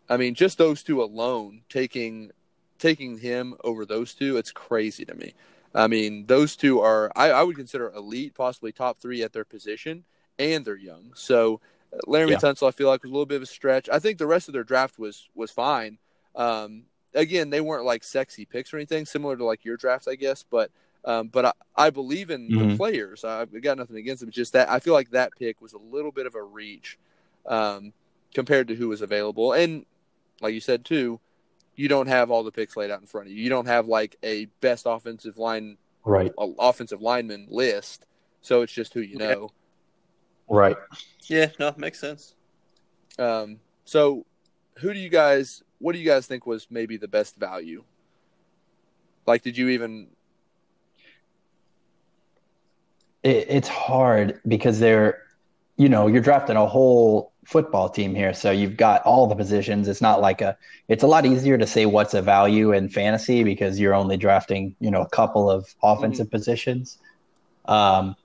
I mean, just those two alone, taking taking him over those two, it's crazy to me. I mean, those two are I, I would consider elite, possibly top three at their position, and they're young. So uh, Laremy Yeah. Tunsil, I feel like was a little bit of a stretch. I think the rest of their draft was was fine. Um, again, they weren't like sexy picks or anything, similar to like your draft, I guess. But um, but I, I believe in the Mhm. players. I've got nothing against them. Just that I feel like that pick was a little bit of a reach um, compared to who was available. And like you said too, you don't have all the picks laid out in front of you. You don't have like a best offensive line Right. a- offensive lineman list. So it's just who you Okay. know. Right. Yeah, no, makes sense. Um, so who do you guys? What do you guys think was maybe the best value? Like, did you even? It, it's hard because they're, you know, you're drafting a whole football team here, so you've got all the positions. It's not like a. It's a lot easier to say what's a value in fantasy because you're only drafting, you know, a couple of offensive positions. Um,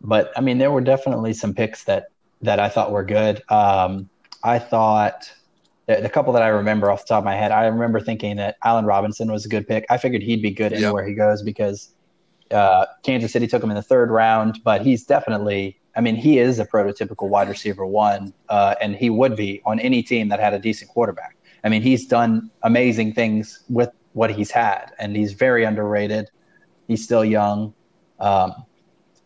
but I mean, there were definitely some picks that that I thought were good. Um, I thought the, the couple that I remember off the top of my head, I remember thinking that Allen Robinson was a good pick. I figured he'd be good anywhere he goes because uh, Kansas City took him in the third round, but he's definitely. I mean, he is a prototypical wide receiver one, uh, and he would be on any team that had a decent quarterback. I mean, he's done amazing things with what he's had, and he's very underrated. He's still young, um,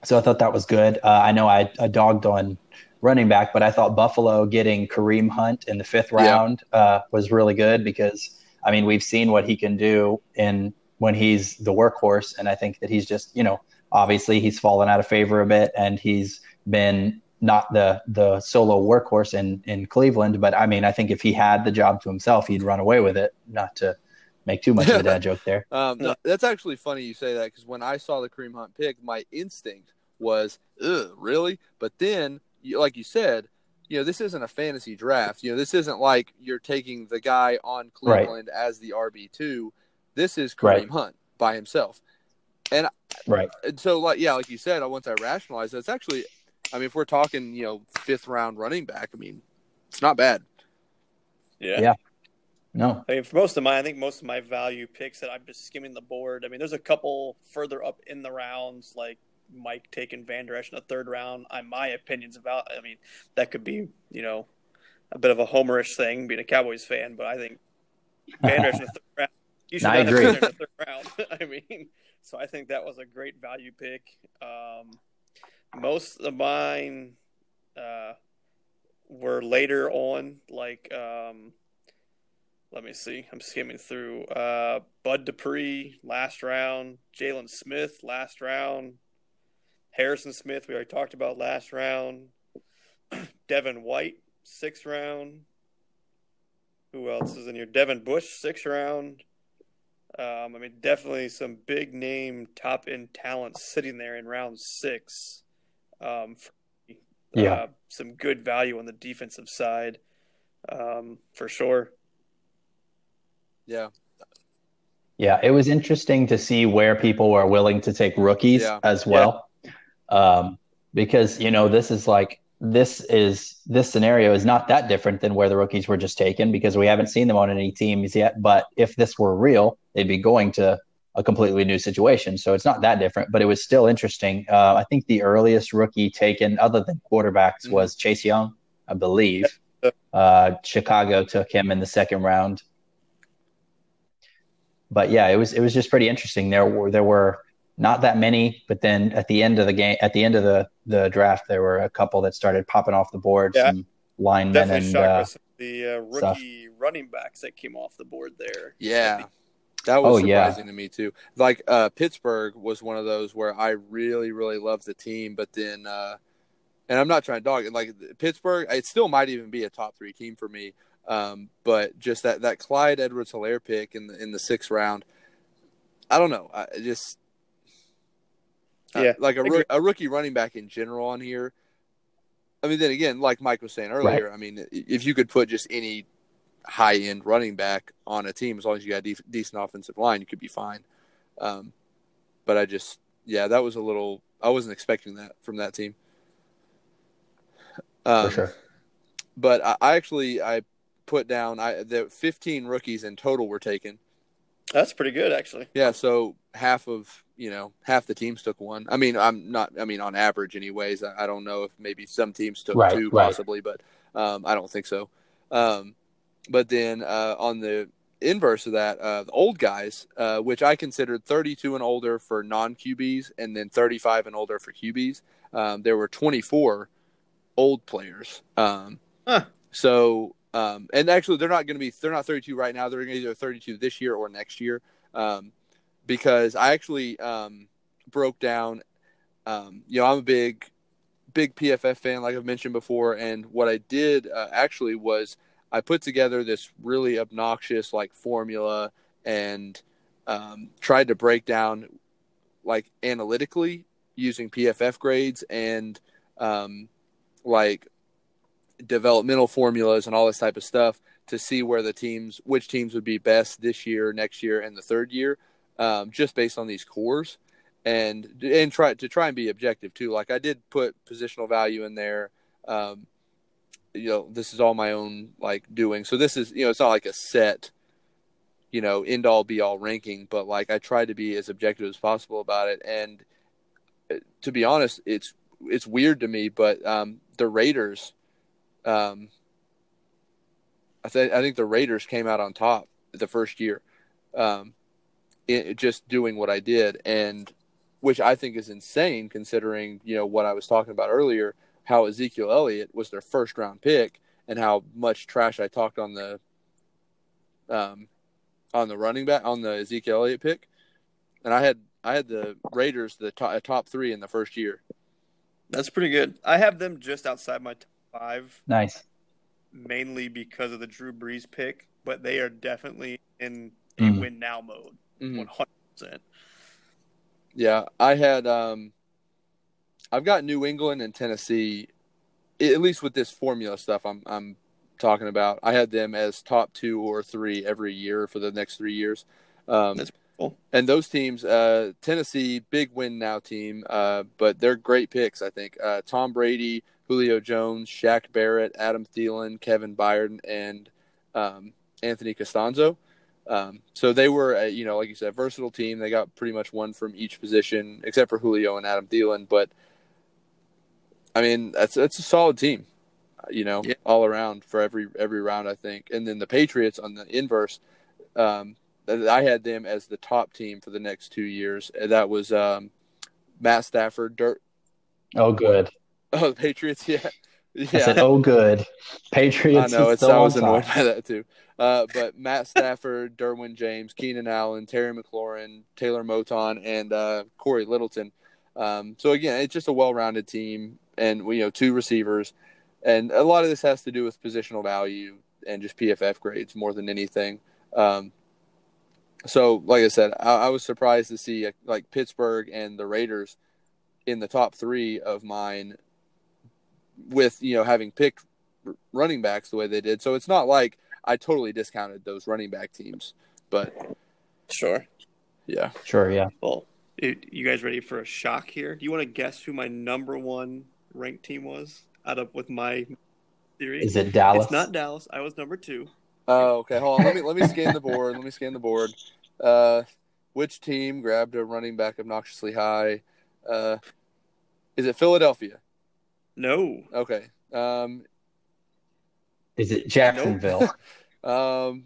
so I thought that was good. Uh, I know I, I dogged on running back, but I thought Buffalo getting Kareem Hunt in the fifth Yeah. round uh, was really good because I mean we've seen what he can do in when he's the workhorse, and I think that he's just you know obviously he's fallen out of favor a bit, and he's been not the the solo workhorse in in Cleveland, but I mean I think if he had the job to himself, he'd run away with it. Not to make too much of a dad joke there. Um, No. that's actually funny you say that because when I saw the Kareem Hunt pick, my instinct was, "Ugh, really?" But then, like you said, you know, this isn't a fantasy draft. You know, this isn't like you're taking the guy on Right. Cleveland as the RB two. This is Kareem Right. Hunt by himself. And right. And so, like, yeah, like you said, once I rationalized, it's actually, I mean, if we're talking, you know, fifth round running back, I mean, it's not bad. Yeah. Yeah. No. I mean, for most of my, I think most of my value picks that I'm just skimming the board. I mean, there's a couple further up in the rounds, like Mike taking Vander Esch in the third round. I, my opinions about, I mean, that could be, you know, a bit of a homerish thing being a Cowboys fan, but I think Vander Esch in the third round. You should I agree. been there in the round. I mean, so I think that was a great value pick. Um, most of mine uh, were later on, like. Um, let me see. I'm skimming through. Uh, Bud Dupree, last round. Jaylon Smith, last round. Harrison Smith, we already talked about last round. Devin White, sixth round. Who else is in here? Devin Bush, sixth round. Um, I mean, definitely some big name, top end talent sitting there in round six. Um, for, Yeah. uh, some good value on the defensive side, um, for sure. Yeah. Yeah, it was interesting to see where people were willing to take rookies Yeah. as well. Um, because, you know, this is like, this is, this scenario is not that different than where the rookies were just taken because we haven't seen them on any teams yet. But if this were real, they'd be going to a completely new situation. So it's not that different, but it was still interesting. Uh, I think the earliest rookie taken, other than quarterbacks, Mhm. was Chase Young, I believe. Uh, Chicago took him in the second round. But yeah, it was it was just pretty interesting. There were there were not that many, but then at the end of the game, at the end of the the draft, there were a couple that started popping off the board. Yeah. Some linemen Definitely and uh, the uh, stuff. rookie running backs that came off the board there. Yeah. That was Oh, yeah. surprising to me too. Like uh, Pittsburgh was one of those where I really, really loved the team, but then, uh, and I'm not trying to dog it. Like Pittsburgh, it still might even be a top three team for me. Um, but just that that Clyde Edwards Helaire pick in the in the sixth round, I don't know. I just Yeah, like a, a rookie running back in general on here. I mean, then again, like Mike was saying earlier, I mean, if you could put just any high end running back on a team, as long as you got a decent offensive line, you could be fine. Um, but I just, yeah, that was a little. I wasn't expecting that from that team. Um, for sure. But I, I actually I put down I the 15 rookies in total were taken. That's pretty good, actually. Yeah, so half of you know half the teams took one. I mean, I'm not. I mean, on average, anyways. I, I don't know if maybe some teams took Right, two, right. possibly, but um, I don't think so. Um, but then uh, on the inverse of that, uh, the old guys, uh, which I considered 32 and older for non QBs, and then 35 and older for QBs. Um, there were 24 old players. Um, Huh. So, um, and actually, they're not going to be. They're not 32 right now. They're either 32 this year or next year. Um, because I actually um, broke down. Um, you know, I'm a big, big PFF fan, like I've mentioned before, and what I did uh, actually was I put together this really obnoxious like formula and um, tried to break down like analytically using PFF grades and um, like developmental formulas and all this type of stuff to see where the teams, which teams would be best this year, next year, and the third year, um, just based on these cores, and and try to try and be objective too. Like I did put positional value in there. Um, you know, this is all my own like doing. So this is you know, it's not like a set, you know, end all be all ranking, but like I tried to be as objective as possible about it. And uh, to be honest, it's it's weird to me, but um, the Raiders, um, I think I think the Raiders came out on top the first year, um, it, just doing what I did, and which I think is insane considering you know what I was talking about earlier, how Ezekiel Elliott was their first round pick, and how much trash I talked on the, um, on the running back on the Ezekiel Elliott pick, and I had I had the Raiders the top, top three in the first year. That's pretty good. I have them just outside my top five, Nice. mainly because of the Drew Brees pick, but they are definitely in a Mhm. win now mode. One hundred percent. Yeah, I had um I've got New England and Tennessee at least with this formula stuff I'm I'm talking about. I had them as top 2 or 3 every year for the next 3 years. Um That's cool. And those teams uh Tennessee big win now team uh but they're great picks I think. Uh Tom Brady, Julio Jones, Shaq Barrett, Adam Thielen, Kevin Byard and um Anthony Castonzo. Um, so they were, a, you know, like you said, versatile team. They got pretty much one from each position, except for Julio and Adam Thielen. But I mean, that's that's a solid team, you know, Yeah. all around for every every round, I think. And then the Patriots on the inverse, um, I had them as the top team for the next two years. That was um, Matt Stafford, Dirt. Oh, good. Oh, the Patriots, yeah, I said, yeah. oh, good. Patriots. I know it's. I was annoyed by that too. Uh, but Matt Stafford, Derwin James, Keenan Allen, Terry McLaurin, Taylor Moton, and uh, Cory Littleton. Um, so again, it's just a well-rounded team, and you know, two receivers, and a lot of this has to do with positional value and just PFF grades more than anything. Um, so, like I said, I, I was surprised to see like Pittsburgh and the Raiders in the top three of mine, with you know having picked running backs the way they did. So it's not like I totally discounted those running back teams, but Sure. Yeah. Sure, yeah. Well, it, you guys ready for a shock here? Do you want to guess who my number one ranked team was out of with my theory? Is it Dallas? It's not Dallas. I was number two. Oh, okay. Hold on. Let me let me scan the board. Let me scan the board. Uh, which team grabbed a running back obnoxiously high? Uh, is it Philadelphia? No. Okay. Um, Is it Jacksonville? um,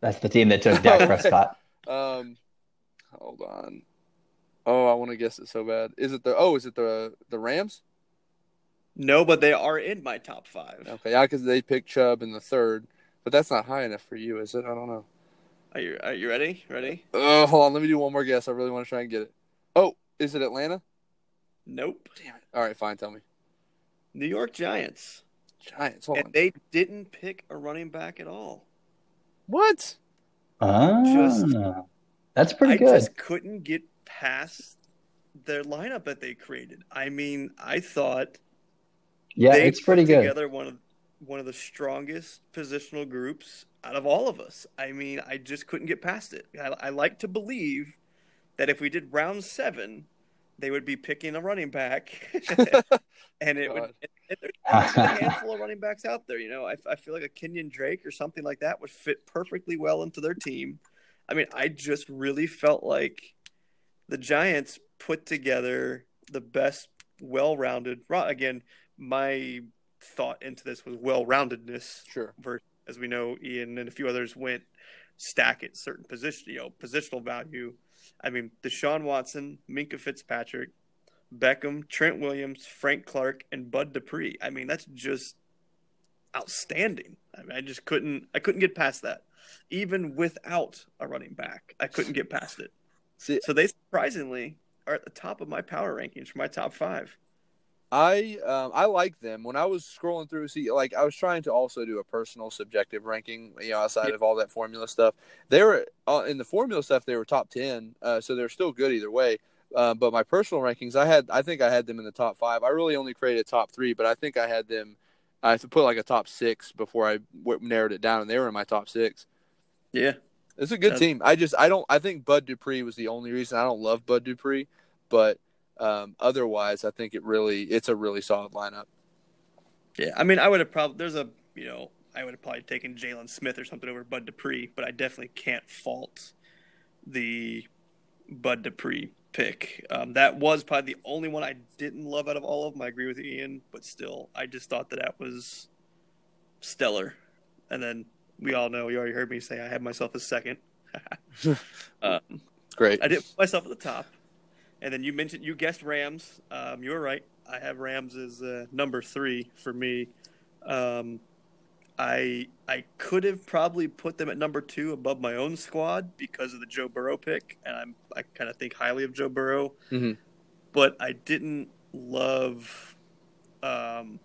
That's the team that took Dak Prescott. um, hold on. Oh, I want to guess it so bad. Is it the? Oh, is it the the Rams? No, but they are in my top five. Okay, yeah, because they picked Chubb in the third, but that's not high enough for you, is it? I don't know. Are you are you ready? Ready? Oh, hold on. Let me do one more guess. I really want to try and get it. Oh, is it Atlanta? Nope. Damn it. All right, fine. Tell me. New York Giants. Giants. Hold And on. they didn't pick a running back at all. What? Ah, Just- that's pretty I good. I just couldn't get past their lineup that they created. I mean, I thought Yeah, they it's pretty put good. Together one of one of the strongest positional groups out of all of us. I mean, I just couldn't get past it. I, I like to believe that if we did round seven, they would be picking a running back, and it would. God. And there's a handful of running backs out there. You know, I, I feel like a Kenyon Drake or something like that would fit perfectly well into their team. I mean, I just really felt like the Giants put together the best, well-rounded. Again, my thought into this was well-roundedness. Sure. Versus, as we know, Ian and a few others went stack at certain position, you know, positional value. I mean, Deshaun Watson, Minkah Fitzpatrick, Beckham, Trent Williams, Frank Clark, and Bud Dupree. I mean, that's just outstanding. I mean, I just couldn't, I couldn't get past that, even without a running back. I couldn't get past it. See, So they surprisingly are at the top of my power rankings for my top five. I um, I like them. When I was scrolling through, see, like I was trying to also do a personal subjective ranking, you know, outside Yeah. of all that formula stuff. They were uh, in the formula stuff. They were top ten, uh, so they're still good either way. Uh, but my personal rankings, I had, I think I had them in the top five. I really only created top three, but I think I had them. I had to put like a top six before I w- narrowed it down, and they were in my top six. Yeah. It's a good That's- team. I just, I don't, I think Bud Dupree was the only reason. I don't love Bud Dupree, but um, otherwise, I think it really, it's a really solid lineup. Yeah, I mean, I would have probably there's a you know I would have probably taken Jaylon Smith or something over Bud Dupree, but I definitely can't fault the Bud Dupree pick. Um, that was probably the only one I didn't love out of all of them. I agree with Ian, but still, I just thought that that was stellar. And then we all know you already heard me say I had myself a second. um, Great. I did put myself at the top, and then you mentioned you guessed Rams. Um, you were right. I have Rams as uh, number three for me. Um, I I could have probably put them at number two above my own squad because of the Joe Burrow pick, and I'm I kind of think highly of Joe Burrow, Mhm. but I didn't love um,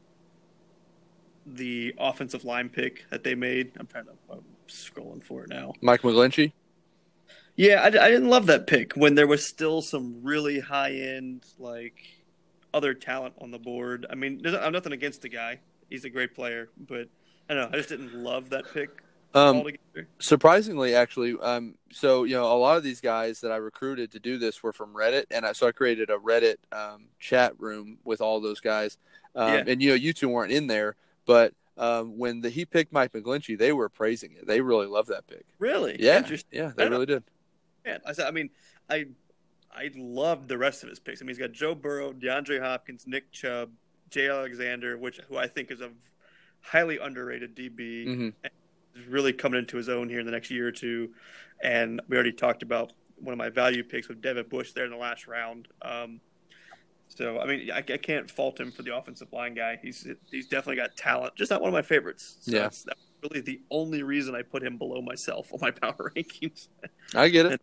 the offensive line pick that they made. I'm trying to I'm scrolling for it now. Mike McGlinchey. Yeah, I, I didn't love that pick when there was still some really high end like other talent on the board. I mean, I'm nothing against the guy; he's a great player, but I don't know. I just didn't love that pick Um, altogether. surprisingly, actually, um, so you know, a lot of these guys that I recruited to do this were from Reddit, and I, so I created a Reddit um, chat room with all those guys. Um, Yeah. And you know, you two weren't in there, but um, when the, he picked Mike McGlinchey, they were praising it. They really loved that pick. Really? Yeah, Interesting. yeah, they really did. Man, I said, I mean, I I loved the rest of his picks. I mean, he's got Joe Burrow, DeAndre Hopkins, Nick Chubb, Jay Alexander, which who I think is a highly underrated DB. hmm is really coming into his own here in the next year or two. And we already talked about one of my value picks with Devin Bush there in the last round. Um, so I mean, I, I can't fault him for the offensive line guy. He's he's definitely got talent. Just not one of my favorites. So Yeah. that's, that's really the only reason I put him below myself on my power rankings. I get it.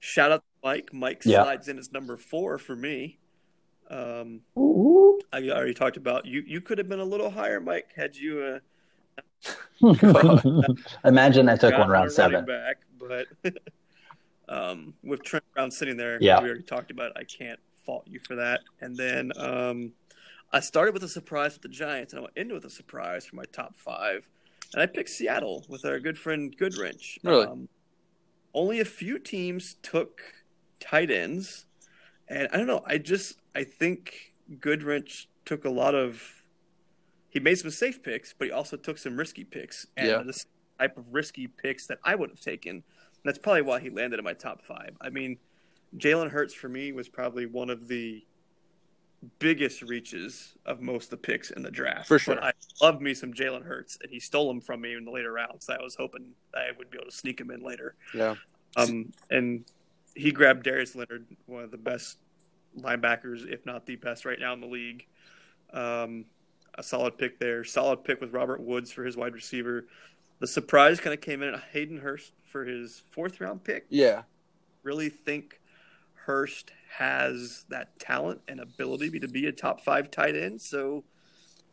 Shout out to Mike. Mike Yeah. slides in as number four for me. Um, Ooh. I already talked about you. You could have been a little higher, Mike, had you uh, Imagine I took one round seven. back, but um, with Trent Brown sitting there, Yeah. we already talked about. It. I can't fault you for that. And then um, I started with a surprise with the Giants, and I went into with a surprise for my top five. and I picked Seattle with our good friend Goodwrench. Really? Um, only a few teams took tight ends, and I don't know. I just I think Goodwrench took a lot of. He made some safe picks, but he also took some risky picks, and Yeah. this type of risky picks that I would have taken. That's probably why he landed in my top five. I mean, Jalen Hurts for me was probably one of the biggest reaches of most of the picks in the draft. For sure. But I love me some Jalen Hurts, and he stole them from me in the later rounds. I was hoping I would be able to sneak him in later. Yeah. Um, and he grabbed Darius Leonard, one of the best linebackers, if not the best right now in the league. Um, a solid pick there. Solid pick with Robert Woods for his wide receiver. The surprise kind of came in at Hayden Hurst for his fourth round pick. Yeah. Really think Hurst has that talent and ability to be a top five tight end. So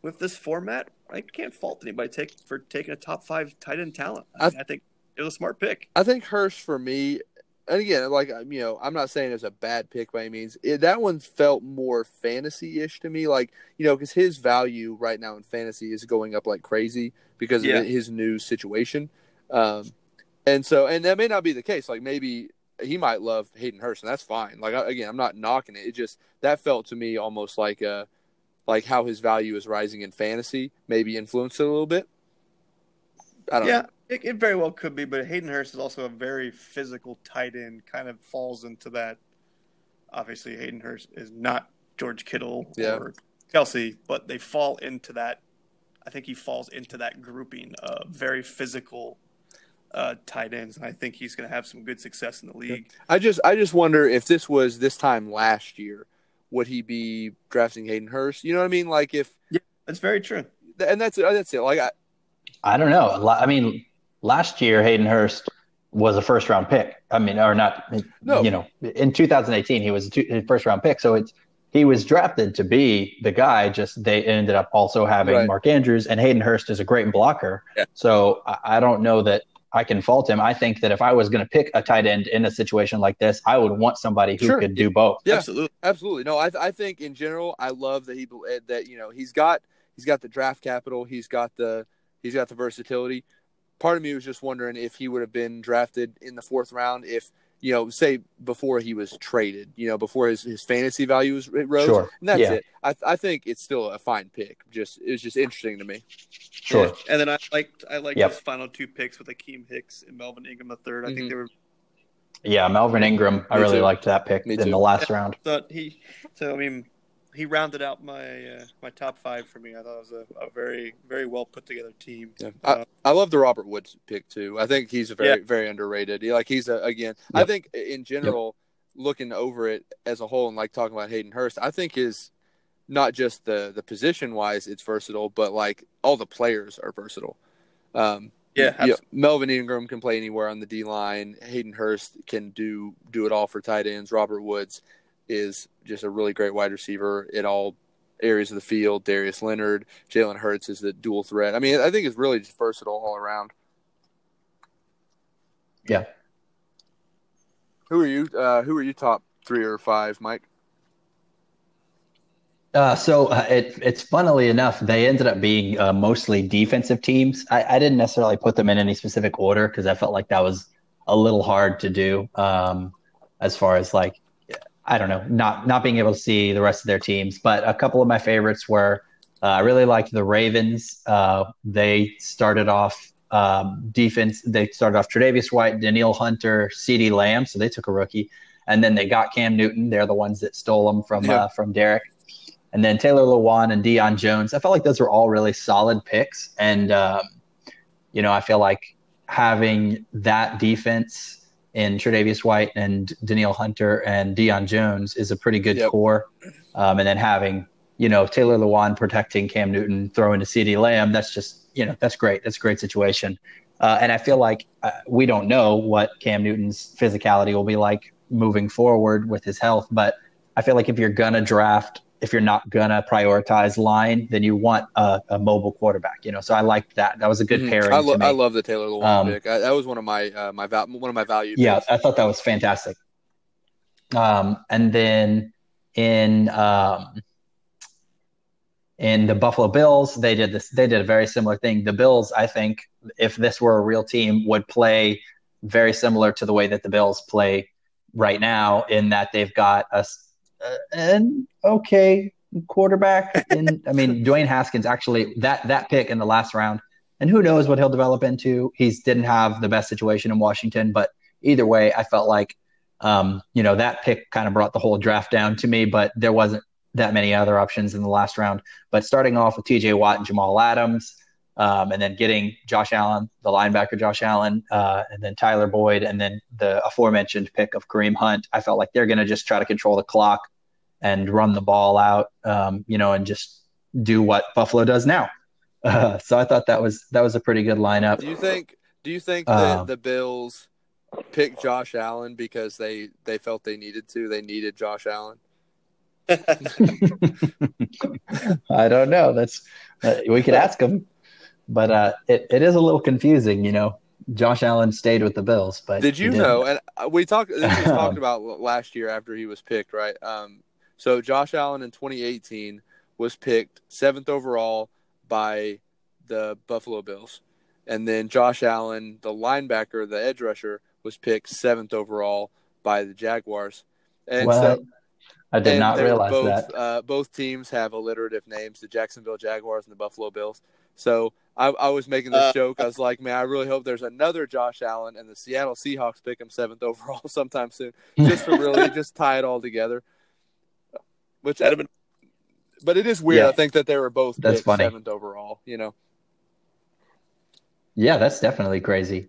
with this format, I can't fault anybody take for taking a top five tight end talent. I, I- mean, I think it was a smart pick. I think Hurst for me, and again, like you know, I'm not saying it's a bad pick by any means. It, that one felt more fantasy-ish to me, like you know, because his value right now in fantasy is going up like crazy because Yeah. of his new situation. Um, and so, and that may not be the case. Like maybe he might love Hayden Hurst, and that's fine. Like again, I'm not knocking it. It just that felt to me almost like uh like how his value is rising in fantasy, maybe influenced it a little bit. I don't yeah, know. it, it very well could be, but Hayden Hurst is also a very physical tight end. Kind of falls into that. Obviously, Hayden Hurst is not George Kittle Yeah. or Kelce, but they fall into that. I think he falls into that grouping of very physical uh, tight ends, and I think he's going to have some good success in the league. I just I just wonder if this was this time last year, would he be drafting Hayden Hurst? You know what I mean? Like if yeah, That's very true. and that's that's it. Like I, I don't know. I mean, last year Hayden Hurst was a first round pick. I mean, or not? No. You know, in 2018 he was a two, first round pick. So it's he was drafted to be the guy. Just they ended up also having Right. Mark Andrews and Hayden Hurst is a great blocker. Yeah. So I, I don't know that I can fault him. I think that if I was going to pick a tight end in a situation like this, I would want somebody who Sure. could do both. Yeah. Absolutely. absolutely no. I I think in general, I love that he eh, that you know he's got he's got the draft capital, he's got the he's got the versatility. Part of me was just wondering if he would have been drafted in the fourth round if you know say before he was traded, you know before his his fantasy value was rose. Sure. And that's Yeah. it. I I think it's still a fine pick. Just it was just interesting to me. Sure. Yeah. And then I liked I liked Yep. his final two picks with Akiem Hicks and Melvin Ingram the third. I Mhm. think they were Yeah, Melvin Ingram. I Me really too. liked that pick Me in too. the last round. thought he so I mean he rounded out my uh, my top five for me. I thought it was a, a very very well put together team. Yeah. Uh, I love the Robert Woods pick too. I think he's a very very underrated. He, like he's a again. I think in general, looking over it as a whole and like talking about Hayden Hurst, I think is not just the the position wise it's versatile, but like all the players are versatile. Um, Yeah, you know, Melvin Ingram can play anywhere on the D line. Hayden Hurst can do do it all for tight ends. Robert Woods is just a really great wide receiver in all areas of the field. Darius Leonard, Jalen Hurts is the dual threat. I mean, I think it's really just versatile all around. Yeah. Who are you? Uh, who are you top three or five, Mike? Uh, so uh, it, it's funnily enough, they ended up being uh, mostly defensive teams. I, I didn't necessarily put them in any specific order because I felt like that was a little hard to do. Um, as far as like, I don't know, not not being able to see the rest of their teams. But a couple of my favorites were uh, I really liked the Ravens. Uh, they started off um, defense. They started off Tre'Davious White, Danielle Hunter, CeeDee Lamb. So they took a rookie, and then they got Cam Newton. They're the ones that stole him from Yeah. uh, from Derek. And then Taylor Lewan and Deion Jones. I felt like those were all really solid picks, and um, you know I feel like having that defense in Tre'Davious White and Danielle Hunter and Deion Jones is a pretty good Yep. core. Um, and then having, you know, Taylor Lewan protecting Cam Newton, throwing to CeeDee Lamb, that's just, you know, that's great. That's a great situation. Uh, and I feel like uh, we don't know what Cam Newton's physicality will be like moving forward with his health. But I feel like if you're going to draft, if you're not going to prioritize line, then you want a, a mobile quarterback, you know. So I liked that. That was a good Mhm. pairing. I, lo-. I love the Taylor Lewan Um, pick. I, that was one of my uh, my val- one of my value. yeah picks. i thought that was fantastic um, and then in um, in the Buffalo Bills, they did this. They did a very similar thing. The Bills, I think, if this were a real team, would play very similar to the way that the Bills play right now, in that they've got a, an okay quarterback. In, I mean, Dwayne Haskins actually that that pick in the last round, and who knows what he'll develop into. He didn't have the best situation in Washington, but either way, I felt like um, you know that pick kind of brought the whole draft down to me. But there wasn't that many other options in the last round. But starting off with T.J. Watt and Jamal Adams. Um, and then getting Josh Allen, the linebacker Josh Allen, uh, and then Tyler Boyd, and then the aforementioned pick of Kareem Hunt. I felt like they're going to just try to control the clock and run the ball out, um, you know, and just do what Buffalo does now. Uh, so I thought that was that was a pretty good lineup. Do you think? Do you think that um, the Bills picked Josh Allen because they they felt they needed to? They needed Josh Allen. I don't know. That's uh, we could ask him, but uh, it it is a little confusing, you know. Josh Allen stayed with the Bills, but did you know? And uh, we talked. This was talked about last year after he was picked, right? Um, so Josh Allen in 2018 was picked seventh overall by the Buffalo Bills, and then Josh Allen, the linebacker, the edge rusher, was picked seventh overall by the Jaguars. And so I did not realize both, that. Uh, both teams have alliterative names: the Jacksonville Jaguars and the Buffalo Bills. So I, I was making this uh, joke. I was like, "Man, I really hope there's another Josh Allen and the Seattle Seahawks pick him seventh overall sometime soon, just to really just tie it all together." Which that'd have been. But it is weird. Yeah. I think that they were both that's funny. seventh overall. You know. Yeah, that's definitely crazy.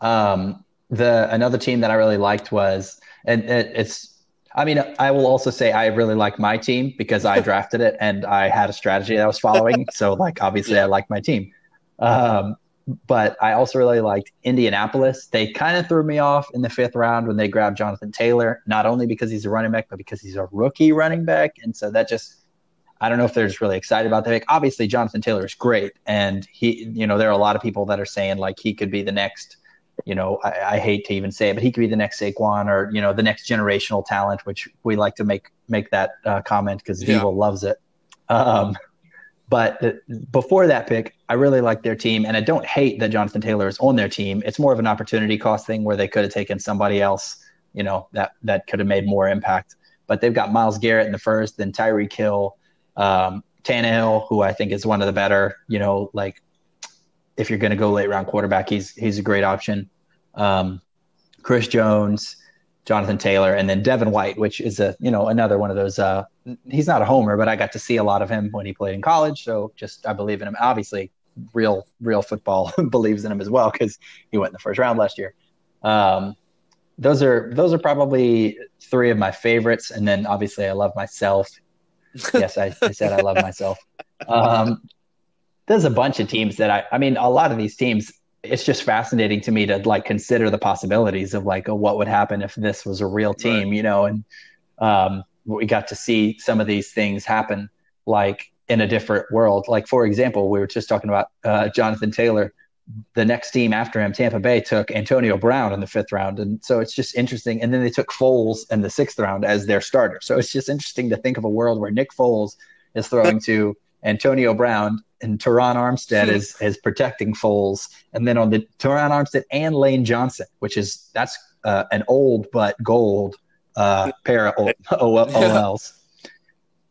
Um, the another team that I really liked was, and it, it's I mean, I will also say I really like my team because I drafted it and I had a strategy that I was following. so, like, obviously, yeah. I like my team. Um, but I also really liked Indianapolis. They kind of threw me off in the fifth round when they grabbed Jonathan Taylor, not only because he's a running back, but because he's a rookie running back. And so that just, I don't know if they're just really excited about that. Like, obviously, Jonathan Taylor is great. And he, you know, there are a lot of people that are saying like he could be the next, you know, I, I hate to even say it, but he could be the next Saquon or, you know, the next generational talent, which we like to make, make that uh, comment because yeah. loves it. Um, but the, before that pick, I really like their team, and I don't hate that Jonathan Taylor is on their team. It's more of an opportunity cost thing where they could have taken somebody else, you know, that that could have made more impact. But they've got Myles Garrett in the first, then Tyreek Hill, um, Tannehill, who I think is one of the better, you know, like if you're going to go late round quarterback, he's he's a great option. Um, Chris Jones, Jonathan Taylor, and then Devin White, which is a you know another one of those. Uh, he's not a homer, but I got to see a lot of him when he played in college, so just I believe in him. Obviously, real real football believes in him as well because he went in the first round last year. Um, those are those are probably three of my favorites, and then obviously I love myself. yes, I, I, said I love myself. Um, there's a bunch of teams that I I mean a lot of these teams it's just fascinating to me to like consider the possibilities of like oh, what would happen if this was a real team, right. you know, and um, we got to see some of these things happen like in a different world. Like for example, we were just talking about uh, Jonathan Taylor. The next team after him, Tampa Bay, took Antonio Brown in the fifth round, and so it's just interesting. And then they took Foles in the sixth round as their starter. So it's just interesting to think of a world where Nick Foles is throwing to Antonio Brown and Terron Armstead is is protecting Foles, and then on the Terron Armstead and Lane Johnson, which is that's uh, an old but gold uh, pair of OLs.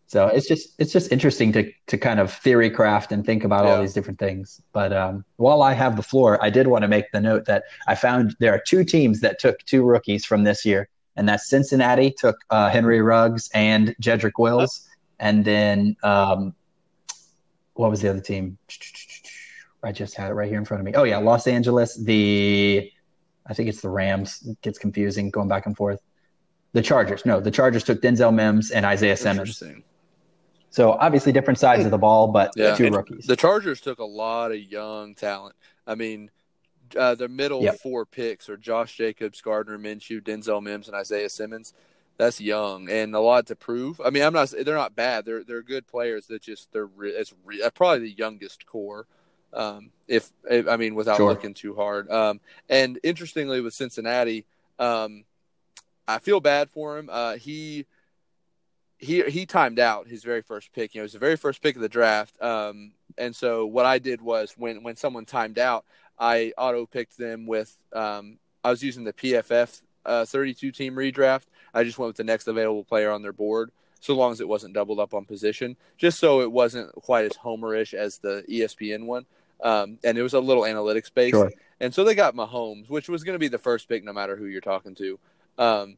So it's just it's just interesting to to kind of theory craft and think about yeah. all these different things. But um, while I have the floor, I did want to make the note that I found there are two teams that took two rookies from this year, and that's Cincinnati took uh, Henry Ruggs and Jedrick Wills, and then um, what was the other team? I just had it right here in front of me. Oh yeah, Los Angeles. The I think it's the Rams. It gets confusing going back and forth. The Chargers. No, the Chargers took Denzel Mims and Isaiah Simmons. So obviously different sides of the ball, but yeah. two rookies. The Chargers took a lot of young talent. I mean, uh, the middle yep. four picks are Josh Jacobs, Gardner Minshew, Denzel Mims, and Isaiah Simmons that's young and a lot to prove. I mean, I'm not they're not bad. They're they're good players. That just they're it's probably the youngest core. Um, if, if, I mean without sure. looking too hard. Um, and interestingly with Cincinnati, um, I feel bad for him. Uh, he he he timed out his very first pick. You know, it was the very first pick of the draft. Um, and so what I did was when when someone timed out, I auto picked them with. Um, I was using the PFF uh, 32 team redraft. I just went with the next available player on their board, so long as it wasn't doubled up on position, just so it wasn't quite as homerish as the ESPN one. Um, and it was a little analytics based. Sure. And so they got Mahomes, which was going to be the first pick, no matter who you're talking to. Um,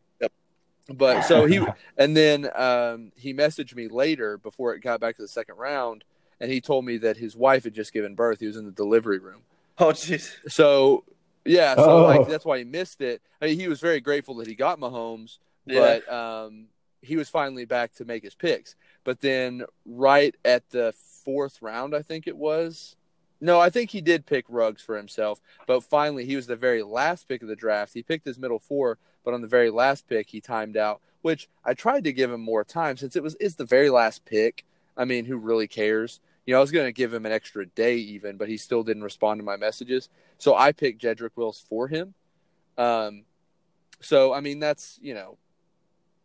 but so he and then um, he messaged me later before it got back to the second round, and he told me that his wife had just given birth. He was in the delivery room. Oh, jeez. So yeah, so Oh. like that's why he missed it. I mean, he was very grateful that he got Mahomes, Yeah. but um, he was finally back to make his picks. But then right at the fourth round, I think it was. No, I think he did pick Ruggs for himself, but finally he was the very last pick of the draft. He picked his middle four, but on the very last pick he timed out, which I tried to give him more time since it was it's the very last pick. I mean, who really cares? You know, I was going to give him an extra day even, but he still didn't respond to my messages. So I picked Jedrick Wills for him. Um, so I mean, that's you know,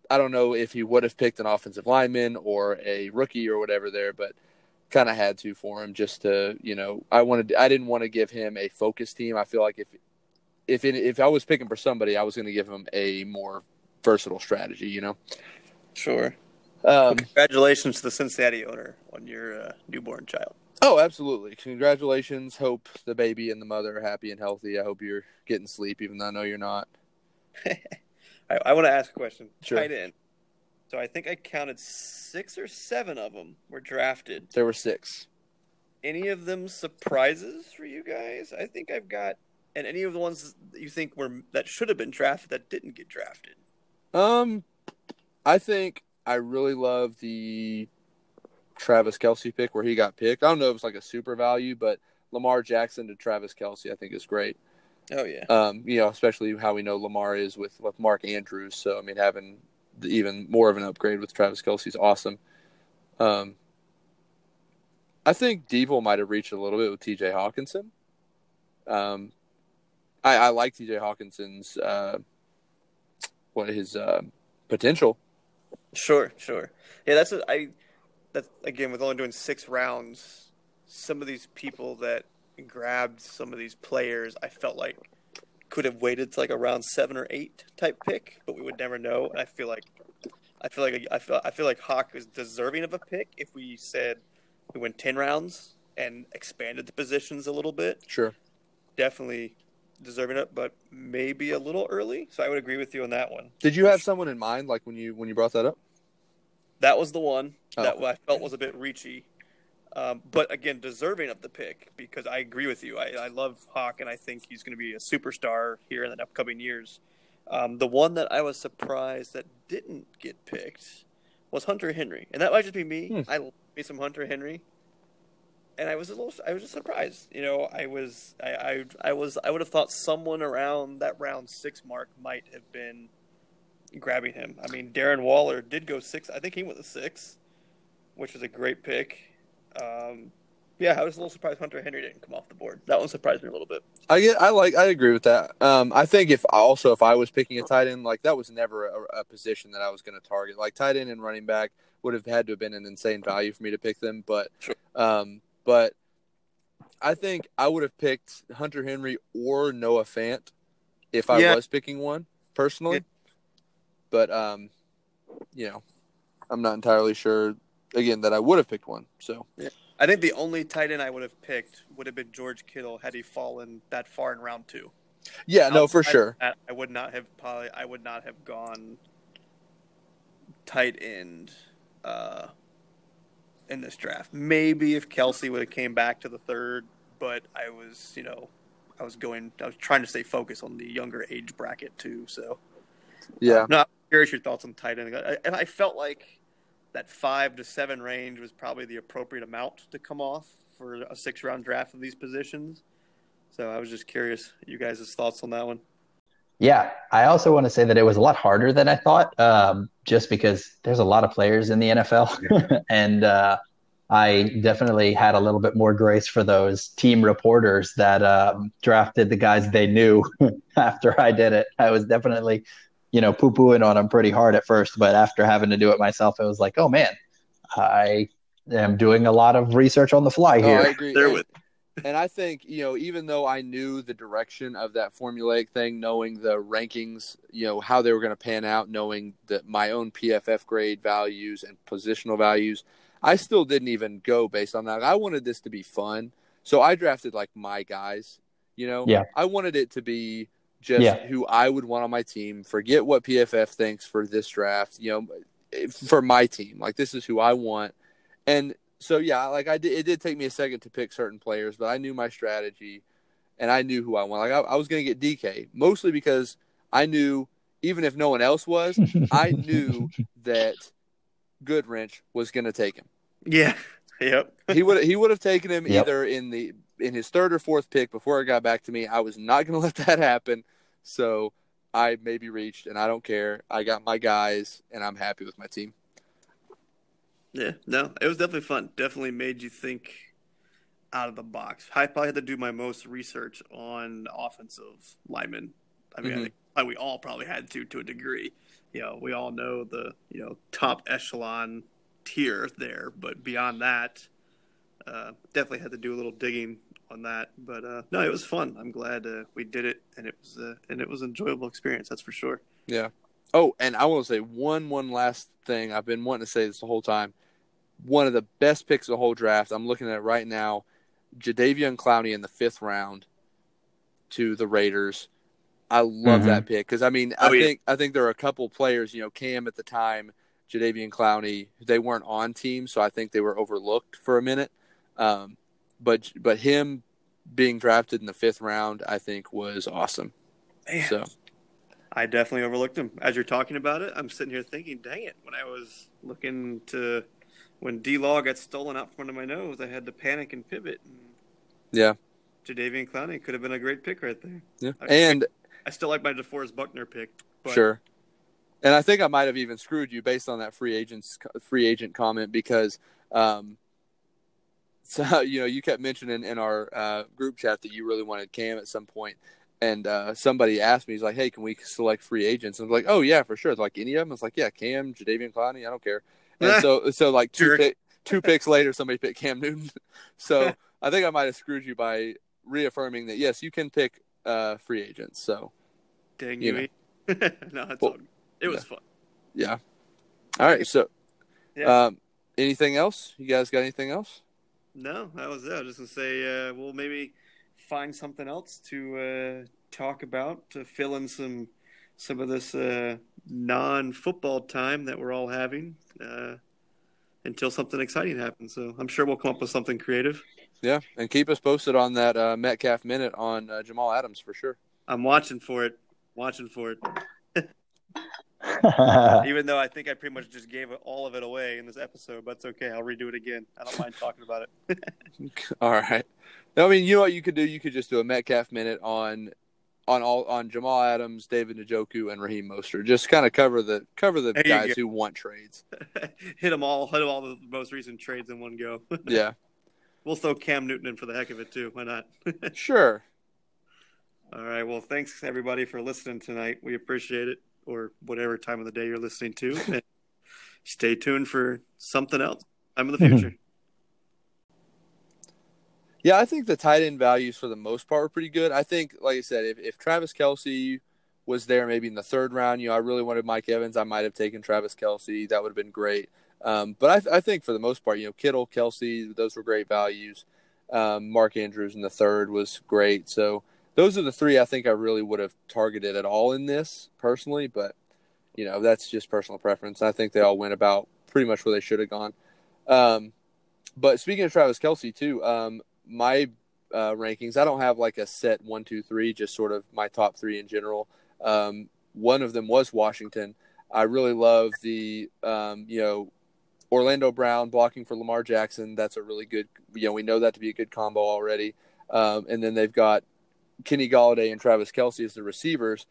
I don't know if he would have picked an offensive lineman or a rookie or whatever there, but kind of had to for him just to you know, I wanted I didn't want to give him a focus team. I feel like if if it, if I was picking for somebody, I was going to give him a more versatile strategy. You know. Sure. Um, Congratulations to the Cincinnati owner on your uh, newborn child. Oh, absolutely! Congratulations. Hope the baby and the mother are happy and healthy. I hope you're getting sleep, even though I know you're not. I, I want to ask a question. Sure. Tight end. So I think I counted six or seven of them were drafted. There were six. Any of them surprises for you guys? I think I've got, and any of the ones that you think were that should have been drafted that didn't get drafted. Um, I think I really love the Travis Kelce pick where he got picked. I don't know if it's like a super value, but Lamar Jackson to Travis Kelce, I think is great. Oh yeah. Um, you know, especially how we know Lamar is with with Mark Andrews. So I mean, having the, even more of an upgrade with Travis Kelce is awesome. Um, I think Devil might have reached a little bit with T.J. Hockenson. Um, I, I like T.J. Hockenson's uh, what his uh, potential. Sure, sure. Yeah, that's what I. That's again with only doing six rounds. Some of these people that grabbed some of these players, I felt like could have waited to like a round seven or eight type pick, but we would never know. And I feel like, I feel like I feel I feel like Hawk is deserving of a pick if we said we went ten rounds and expanded the positions a little bit. Sure. Definitely deserving it, but maybe a little early. So I would agree with you on that one. Did you have someone in mind, like when you when you brought that up? That was the one that Oh. I felt was a bit reachy. Um, but again, deserving of the pick because I agree with you. I, I love Hawk and I think he's going to be a superstar here in the upcoming years. Um, the one that I was surprised that didn't get picked was Hunter Henry, and that might just be me. Hmm. I love me some Hunter Henry, and I was a little, I was just surprised. You know, I was, I, I, I was, I would have thought someone around that round six mark might have been grabbing him. I mean, Darren Waller did go six. I think he went the six, which was a great pick. Um, yeah, I was a little surprised Hunter Henry didn't come off the board. That one surprised me a little bit. I get, I like, I agree with that. Um, I think if also if I was picking a tight end, like that was never a, a position that I was going to target. Like tight end and running back would have had to have been an insane value for me to pick them, but, Sure. um, but I think I would have picked Hunter Henry or Noah Fant if I Yeah. was picking one personally. But um, you know, I'm not entirely sure again that I would have picked one. So I think the only tight end I would have picked would have been George Kittle had he fallen that far in round two. yeah, no, for sure. that, I would not have probably. I would not have gone tight end uh, in this draft. Maybe if Kelce would have came back to the third, but I was, you know, I was going. I was trying to stay focused on the younger age bracket too. So Yeah. no, I'm curious your thoughts on tight end. I, I felt like that five to seven range was probably the appropriate amount to come off for a six round draft of these positions. So I was just curious, you guys' thoughts on that one. Yeah, I also want to say that it was a lot harder than I thought, um, just because there's a lot of players in the NFL, and uh, I definitely had a little bit more grace for those team reporters that um, drafted the guys they knew after I did it. I was definitely, you know, poo pooing on them pretty hard at first, but after having to do it myself, it was like, oh man, I am doing a lot of research on the fly here. Oh, I agree. There And- with And I think, you know, even though I knew the direction of that formulaic thing, knowing the rankings, you know, how they were going to pan out, knowing that my own PFF grade values and positional values, I still didn't even go based on that. I wanted this to be fun. So I drafted like my guys, you know? Yeah. I wanted it to be just Yeah. who I would want on my team. Forget what PFF thinks for this draft, you know, for my team. Like this is who I want. And so yeah, like I did, it did take me a second to pick certain players, but I knew my strategy, and I knew who I want. Like I, I was going to get DK mostly because I knew even if no one else was, I knew that Goodwrench was going to take him. yeah, yep. He would he would have taken him Yep. either in the in his third or fourth pick before it got back to me. I was not going to let that happen, so I maybe reached, and I don't care. I got my guys, and I'm happy with my team. Yeah, no, it was definitely fun. Definitely made you think out of the box. I probably had to do my most research on offensive linemen. I mean, I Mhm. think like, we all probably had to to a degree. You know, we all know the you know top echelon tier there, but beyond that, uh, definitely had to do a little digging on that. But uh, no, it was fun. I'm glad uh, we did it, and it was uh, and it was an enjoyable experience. That's for sure. Yeah. Oh, and I want to say one one last thing. I've been wanting to say this the whole time. One of the best picks of the whole draft. I'm looking at it right now. Jadeveon Clowney in the fifth round to the Raiders. I love Mhm. that pick because I mean Oh, I yeah. think I think there are a couple players. You know, Cam at the time, Jadeveon Clowney. They weren't on team so I think they were overlooked for a minute. Um, but but him being drafted in the fifth round, I think was awesome. Man. So I definitely overlooked him. As you're talking about it, I'm sitting here thinking, dang it, when I was looking to when D Law got stolen out from under my nose, I had to panic and pivot. And yeah, Jadeveon Clowney could have been a great pick right there. yeah, I- and I still like my DeForest Buckner pick. But Sure. And I think I might have even screwed you based on that free agents free agent comment because um so you know you kept mentioning in our uh, group chat that you really wanted Cam at some point and uh, somebody asked me he's like hey can we select free agents and I was like oh yeah for sure It's like any of them I was like yeah Cam Jadeveon Clowney I don't care and so so like two pick, two picks later somebody picked Cam Newton so I think I might have screwed you by reaffirming that yes you can pick uh, free agents so Dang you you. No, it's Well, all. It was fun. Yeah. All right. So, Yeah. um, anything else? You guys got anything else? No, that was it. I was just gonna say, uh, we'll maybe find something else to uh, talk about to fill in some some of this uh, non-football time that we're all having uh, until something exciting happens. So I'm sure we'll come up with something creative. Yeah. And keep us posted on that uh, Metcalf minute on uh, Jamal Adams for sure. I'm watching for it. Watching for it. Even though I think I pretty much just gave all of it away in this episode, but it's okay. I'll redo it again. I don't mind talking about it. All right. I mean, you know what you could do? You could just do a Metcalf minute on on all on Jamal Adams, David Njoku, and Raheem Mostert. Just kind of cover the cover the There guys who want trades. hit them all. Hit them all the most recent trades in one go. Yeah. We'll throw Cam Newton in for the heck of it too. Why not? sure. All right. Well, thanks everybody for listening tonight. We appreciate it, or whatever time of the day you're listening to. And stay tuned for something else. Time in the future. Yeah, I think the tight end values for the most part were pretty good. I think, like I said, if, if Travis Kelce was there maybe in the third round, you know, I really wanted Mike Evans. I might have taken Travis Kelce. That would have been great. Um, but I, th- I think for the most part, you know, Kittle, Kelce, those were great values. Um, Mark Andrews in the third was great. So those are the three I think I really would have targeted at all in this personally. But, you know, that's just personal preference. I think they all went about pretty much where they should have gone. Um, but speaking of Travis Kelce, too, um, my uh, rankings, I don't have like a set one, two, three, just sort of my top three in general. Um, one of them was Washington. I really love the, um, you know, Orlando Brown blocking for Lamar Jackson. That's a really good, you know, we know that to be a good combo already. Um, and then they've got Kenny Golladay and Travis Kelce as the receivers,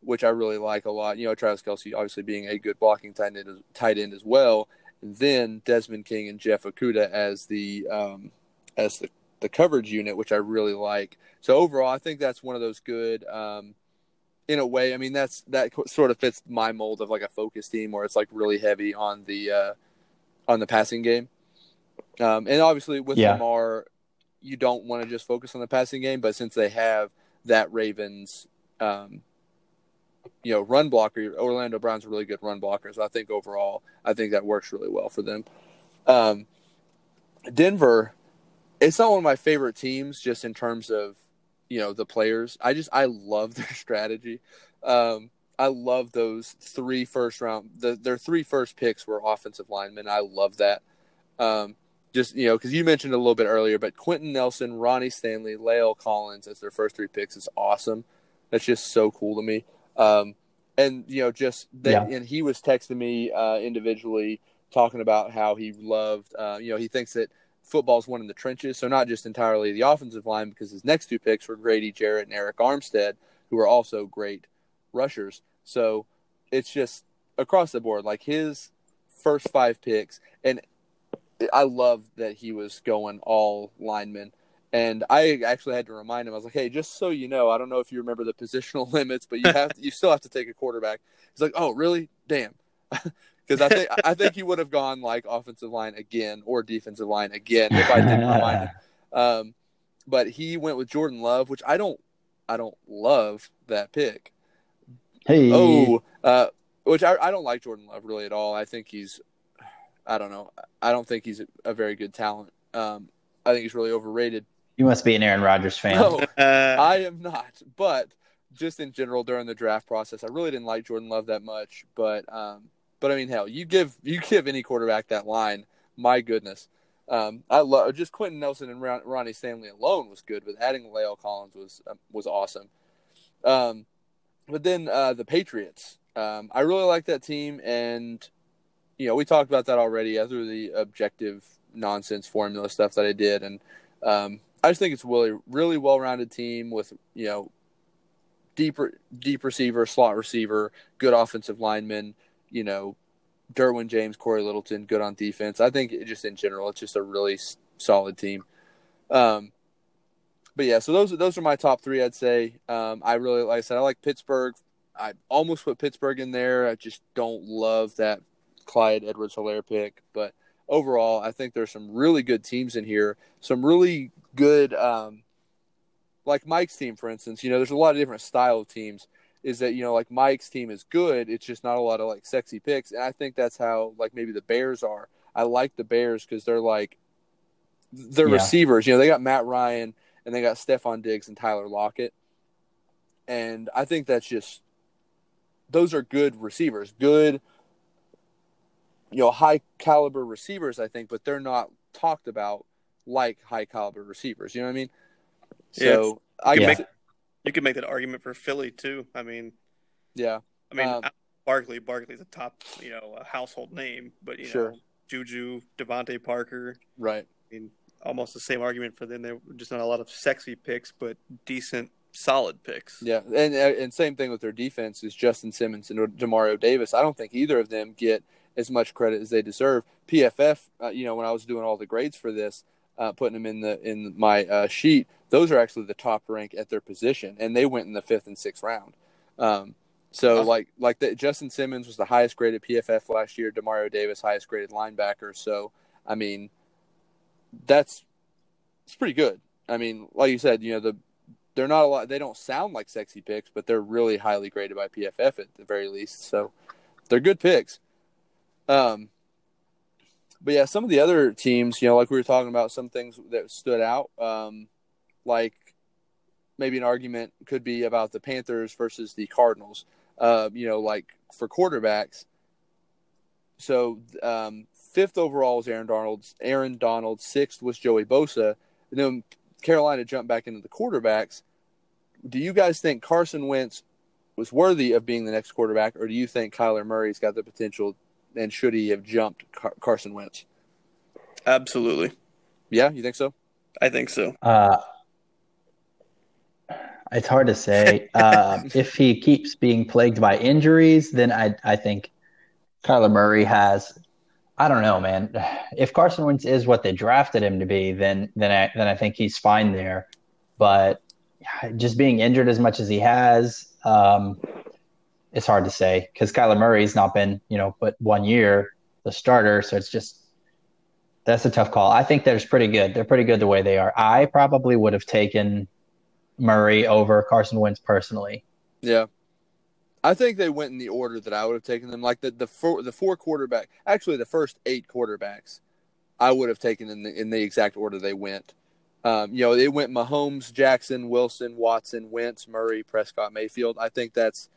which I really like a lot. You know, Travis Kelce obviously being a good blocking tight end, tight end as well. And then Desmond King and Jeff Okudah as the um, as the, the coverage unit, which I really like. So overall, I think that's one of those good um, in a way, I mean that's that sort of fits my mold of like a focus team where it's like really heavy on the uh, on the passing game. Um, and obviously with Yeah. Lamar, you don't want to just focus on the passing game, but since they have that Ravens, um, you know, run blocker, Orlando Brown's a really good run blocker. So I think overall, I think that works really well for them. Um, Denver, it's not one of my favorite teams just in terms of you know the players. I just I love their strategy. Um, I love those three first round. The, their three first picks were offensive linemen. I love that. Um, just you know, because you mentioned a little bit earlier, but Quenton Nelson, Ronnie Stanley, La'el Collins as their first three picks is awesome. That's just so cool to me. Um, and you know, just they, Yeah. and he was texting me uh, individually talking about how he loved. Uh, you know, he thinks that football's won in the trenches, so not just entirely the offensive line, because his next two picks were Grady Jarrett and Arik Armstead, who are also great rushers. So it's just across the board, like his first five picks, and I love that he was going all linemen. And I actually had to remind him. I was like, "Hey, just so you know, I don't know if you remember the positional limits, but you have you still have to take a quarterback." He's like, "Oh, really? Damn." Because I think I think he would have gone like offensive line again or defensive line again if I didn't remind him. Um, but he went with Jordan Love, which I don't I don't love that pick. Hey, Oh, uh, which I, I don't like Jordan Love really at all. I think he's, I don't know. I don't think he's a, a very good talent. Um, I think he's really overrated. you must be an Aaron Rodgers fan. No, I am not. But just in general during the draft process, I really didn't like Jordan Love that much. But, um, but I mean, hell, you give you give any quarterback that line, my goodness. Um, I love just Quenton Nelson and Ron, Ronnie Stanley alone was good, but adding La'el Collins was um, was awesome. Um, but then uh, the Patriots, um, I really like that team, and you know we talked about that already through the objective nonsense formula stuff that I did, and um, I just think it's really really well rounded team with you know deep deep receiver, slot receiver, good offensive lineman, you know Derwin James, Cory Littleton, good on defense. I think it just in general, it's just a really solid team. Um, but yeah, so those those are my top three. I'd say um, I really like I said I like Pittsburgh. I almost put Pittsburgh in there. I just don't love that Clyde Edwards Helaire pick, but overall, I think there's some really good teams in here. Some really good, um, like Mike's team, for instance. You know, there's a lot of different style of teams. Is that you know like Mike's team is good. It's just not a lot of like sexy picks, and I think that's how like maybe the Bears are. I like the Bears because they're like they're Yeah. receivers. You know, they got Matt Ryan and they got Stefon Diggs and Tyler Lockett, and I think that's just those are good receivers, good you know high caliber receivers. I think, but they're not talked about like high caliber receivers. You know what I mean? So I You guess make- you could make that argument for Philly too. I mean, yeah, I mean, Um, Barkley, Barkley's a top, you know, a household name, but you Sure. know, Juju, DeVante Parker, right. I mean, almost the same argument for them. They're just not a lot of sexy picks, but decent, solid picks. Yeah, and and same thing with their defense is Justin Simmons and Demario Davis. I don't think either of them get as much credit as they deserve. PFF, uh, you know, when I was doing all the grades for this, uh, putting them in the in my uh, sheet, those are actually the top rank at their position, and they went in the fifth and sixth round. Um, so like like the, Justin Simmons was the highest graded PFF last year. Demario Davis highest graded linebacker. So I mean, that's it's pretty good. I mean, like you said, you know the they're not a lot. They don't sound like sexy picks, but they're really highly graded by PFF at the very least. So they're good picks. Um, but yeah, some of the other teams, you know, like we were talking about, some things that stood out. Um, like maybe an argument could be about the Panthers versus the Cardinals. Uh, you know, like for quarterbacks. So um, fifth overall was Aaron Donald. Aaron Donald. Sixth was Joey Bosa. And then Carolina jumped back into the quarterbacks. Do you guys think Carson Wentz was worthy of being the next quarterback, or do you think Kyler Murray's got the potential and should he have jumped Car- Carson Wentz? Absolutely. Yeah, you think so? I think so. Uh, it's hard to say. Uh, if he keeps being plagued by injuries, then I I think Kyler Murray has. I don't know, man. If Carson Wentz is what they drafted him to be, then then I then I think he's fine there. But just being injured as much as he has, um, it's hard to say because Kyler Murray's not been, you know, but one year the starter. So it's just that's a tough call. I think they're pretty good. They're pretty good the way they are. I probably would have taken Murray over Carson Wentz personally. Yeah. I think they went in the order that I would have taken them. Like the the four, the four quarterback, actually the first eight quarterbacks, I would have taken in the in the exact order they went. Um, you know, they went Mahomes, Jackson, Wilson, Watson, Wentz, Murray, Prescott, Mayfield. I think that's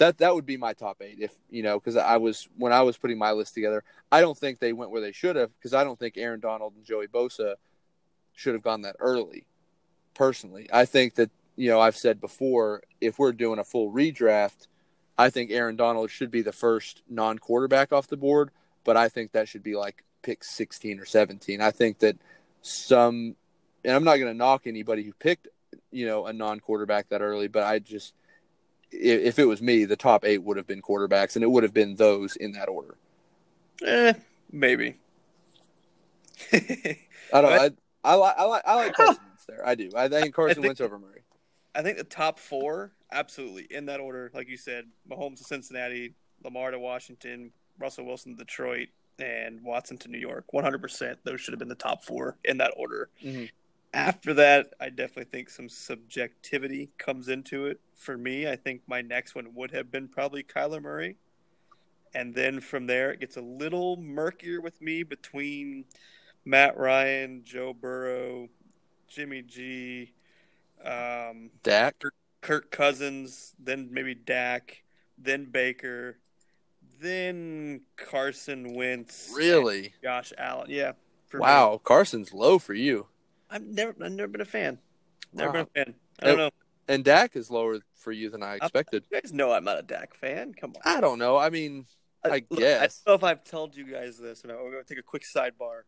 that that would be my top eight if you know because I was when I was putting my list together. I don't think they went where they should have because I don't think Aaron Donald and Joey Bosa should have gone that early. Personally, I think that you know I've said before if we're doing a full redraft, I think Aaron Donald should be the first non-quarterback off the board, but I think that should be like pick 16 or 17. I think that some and I'm not going to knock anybody who picked, you know, a non-quarterback that early, but I just if, it was me, the top eight would have been quarterbacks, and it would have been those in that order. Eh, maybe. I don't. I, I like. I like. I like Carson Wentz there. I do. I think Carson Wentz over Murray. I think the top four, absolutely in that order, like you said, Mahomes to Cincinnati, Lamar to Washington, Russell Wilson to Detroit, and Watson to New York. One hundred percent. Those should have been the top four in that order. Mm-hmm. After that, I definitely think some subjectivity comes into it. For me, I think my next one would have been probably Kyler Murray. And then from there, it gets a little murkier with me between Matt Ryan, Joe Burrow, Jimmy G, um, Dak, Kirk, Kirk Cousins, then maybe Dak, then Baker, then Carson Wentz. Really? Josh Allen. Yeah. Wow, me. Carson's low for you. I've never, I've never been a fan. Never wow. been a fan. I don't know. And Dak is lower for you than I expected. You guys know I'm not a Dak fan. Come on. I don't know. I mean, I, Look, guess. I don't know if I've told you guys this, and I'm going to take a quick sidebar,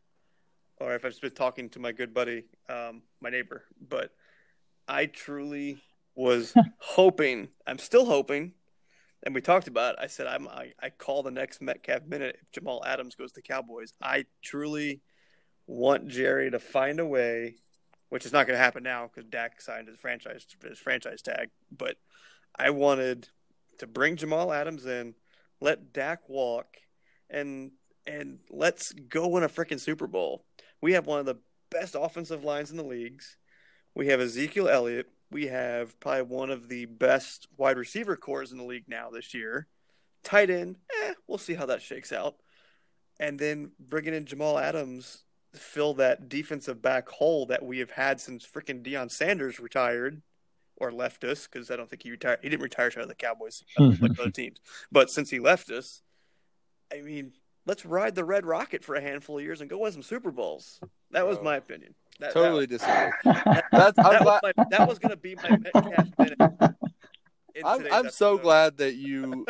or if I've just been talking to my good buddy, um, my neighbor. But I truly was hoping. I'm still hoping, and we talked about. It, I said I'm. I, I call the next Metcalf minute if Jamal Adams goes to Cowboys. I truly want Jerry to find a way, which is not going to happen now because Dak signed his franchise his franchise tag. But I wanted to bring Jamal Adams in, let Dak walk, and and let's go win a freaking Super Bowl. We have one of the best offensive lines in the leagues. We have Ezekiel Elliott. We have probably one of the best wide receiver cores in the league now this year. Tight end, eh, we'll see how that shakes out. And then bringing in Jamal Adams fill that defensive back hole that we have had since freaking Deion Sanders retired or left us because I don't think he retired. He didn't retire to the Cowboys uh, like mm-hmm. other teams, but since he left us, I mean, let's ride the Red Rocket for a handful of years and go win some Super Bowls. That was my opinion. That, totally that, disagree. That, That's, I'm that, was my, that was going to be my Metcalf minute. I'm, I'm so glad that you.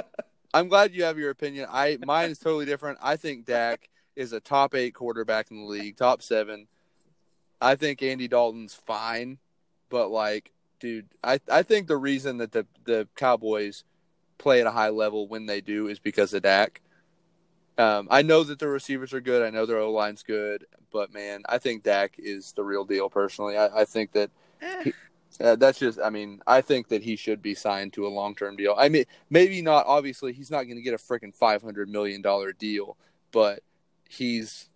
I'm glad you have your opinion. I mine is totally different. I think Dak is a top eight quarterback in the league, top seven. I think Andy Dalton's fine, but like, dude, I I think the reason that the the Cowboys play at a high level when they do is because of Dak. Um, I know that the receivers are good. I know their O line's good, but man, I think Dak is the real deal. Personally, I, I think that uh, that's just. I mean, I think that he should be signed to a long term deal. I mean, maybe not. Obviously, he's not going to get a freaking five hundred million dollar deal, but he's.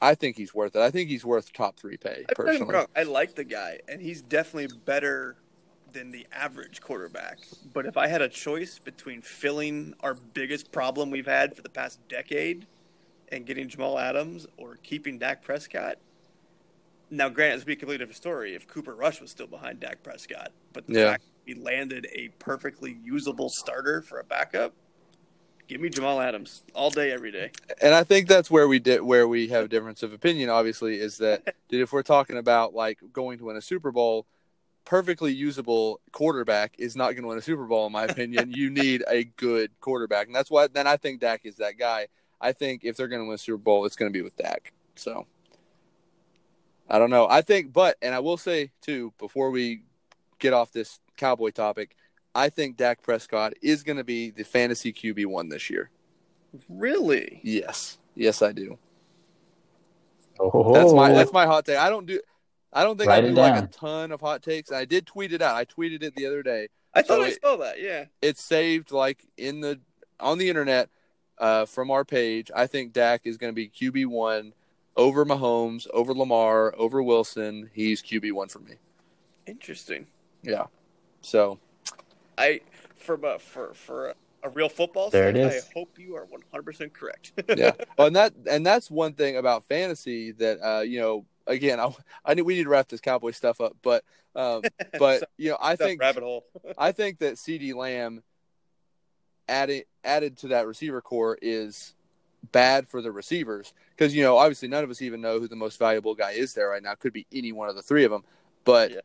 I think he's worth it. I think he's worth top three pay I- don't get me personally. wrong, I like the guy, and he's definitely better than the average quarterback. But if I had a choice between filling our biggest problem we've had for the past decade and getting Jamal Adams or keeping Dak Prescott, now granted, it's be a completely different story if Cooper Rush was still behind Dak Prescott. But the Yeah. fact we landed a perfectly usable starter for a backup, give me Jamal Adams all day, every day. and I think that's where we did where we have a difference of opinion. Obviously, is that dude, if we're talking about like going to win a Super Bowl, perfectly usable quarterback is not going to win a Super Bowl, in my opinion. you need a good quarterback, and that's why. Then I think Dak is that guy. I think if they're going to win a Super Bowl, it's going to be with Dak. So I don't know. I think, but and I will say too before we get off this Cowboy topic, I think Dak Prescott is going to be the fantasy QB one this year. Really? Yes, yes, I do. Oh, That's my that's my hot take. I don't do I don't think Write I do like a ton of hot takes. I did tweet it out. I tweeted it the other day. I thought So I it- saw that. Yeah. It's saved like in the on the internet uh, from our page. I think Dak is going to be QB one over Mahomes, over Lamar, over Wilson. He's QB one for me. Interesting. Yeah. So I for uh, for for a, a real football. There sake, it is. I hope you are one hundred percent correct. yeah. Well, and that and that's one thing about fantasy that uh, you know. Again, I, I need, we need to wrap this Cowboy stuff up, but um, but So- you know, I think rabbit hole. I think that CeeDee Lamb added added to that receiver core is bad for the receivers because you know obviously none of us even know who the most valuable guy is there right now. Could be any one of the three of them, but Yeah.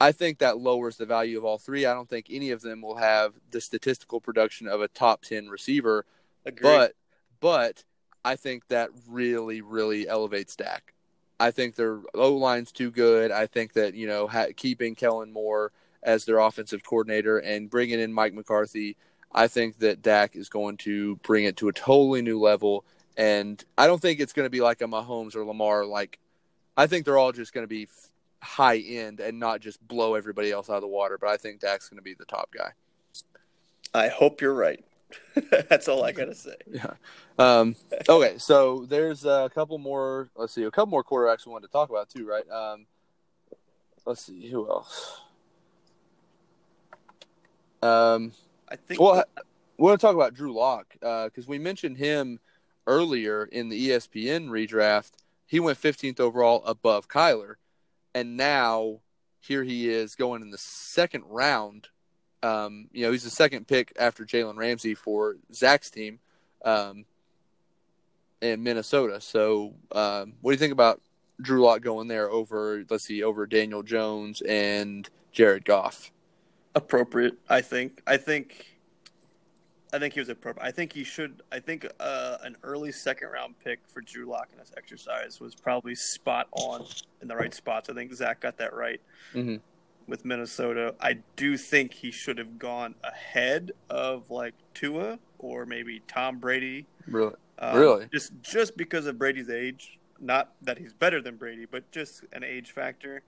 I think that lowers the value of all three. I don't think any of them will have the statistical production of a top ten receiver, Agreed. but but I think that really really elevates Dak. I think their O line's too good. I think that you know ha- keeping Kellen Moore as their offensive coordinator and bringing in Mike McCarthy, I think that Dak is going to bring it to a totally new level. And I don't think it's going to be like a Mahomes or Lamar. Like, I think they're all just going to be f- high end and not just blow everybody else out of the water. But I think Dak's going to be the top guy. I hope you're right. That's all I gotta say. Yeah. Um, okay, so there's a couple more. Let's see, a couple more quarterbacks we wanted to talk about too, right? Um, let's see, who else? Um, I think. well, we want to talk about Drew Lock because we mentioned him earlier in the ESPN redraft. He went 15th overall above Kyler, and now here he is going in the second round. Um, you know, he's the second pick after Jalen Ramsey for Zach's team um, in Minnesota. So, um, what do you think about Drew Lock going there over, let's see, over Daniel Jones and Jared Goff? appropriate. I think. I think. I think he was appropriate. I think he should. I think uh, an early second round pick for Drew Lock in this exercise was probably spot on in the right spots. I think Zach got that right Mhm. with Minnesota. I do think he should have gone ahead of like Tua or maybe Tom Brady. Really? Um, Really? Just just because of Brady's age, not that he's better than Brady, but just an age factor.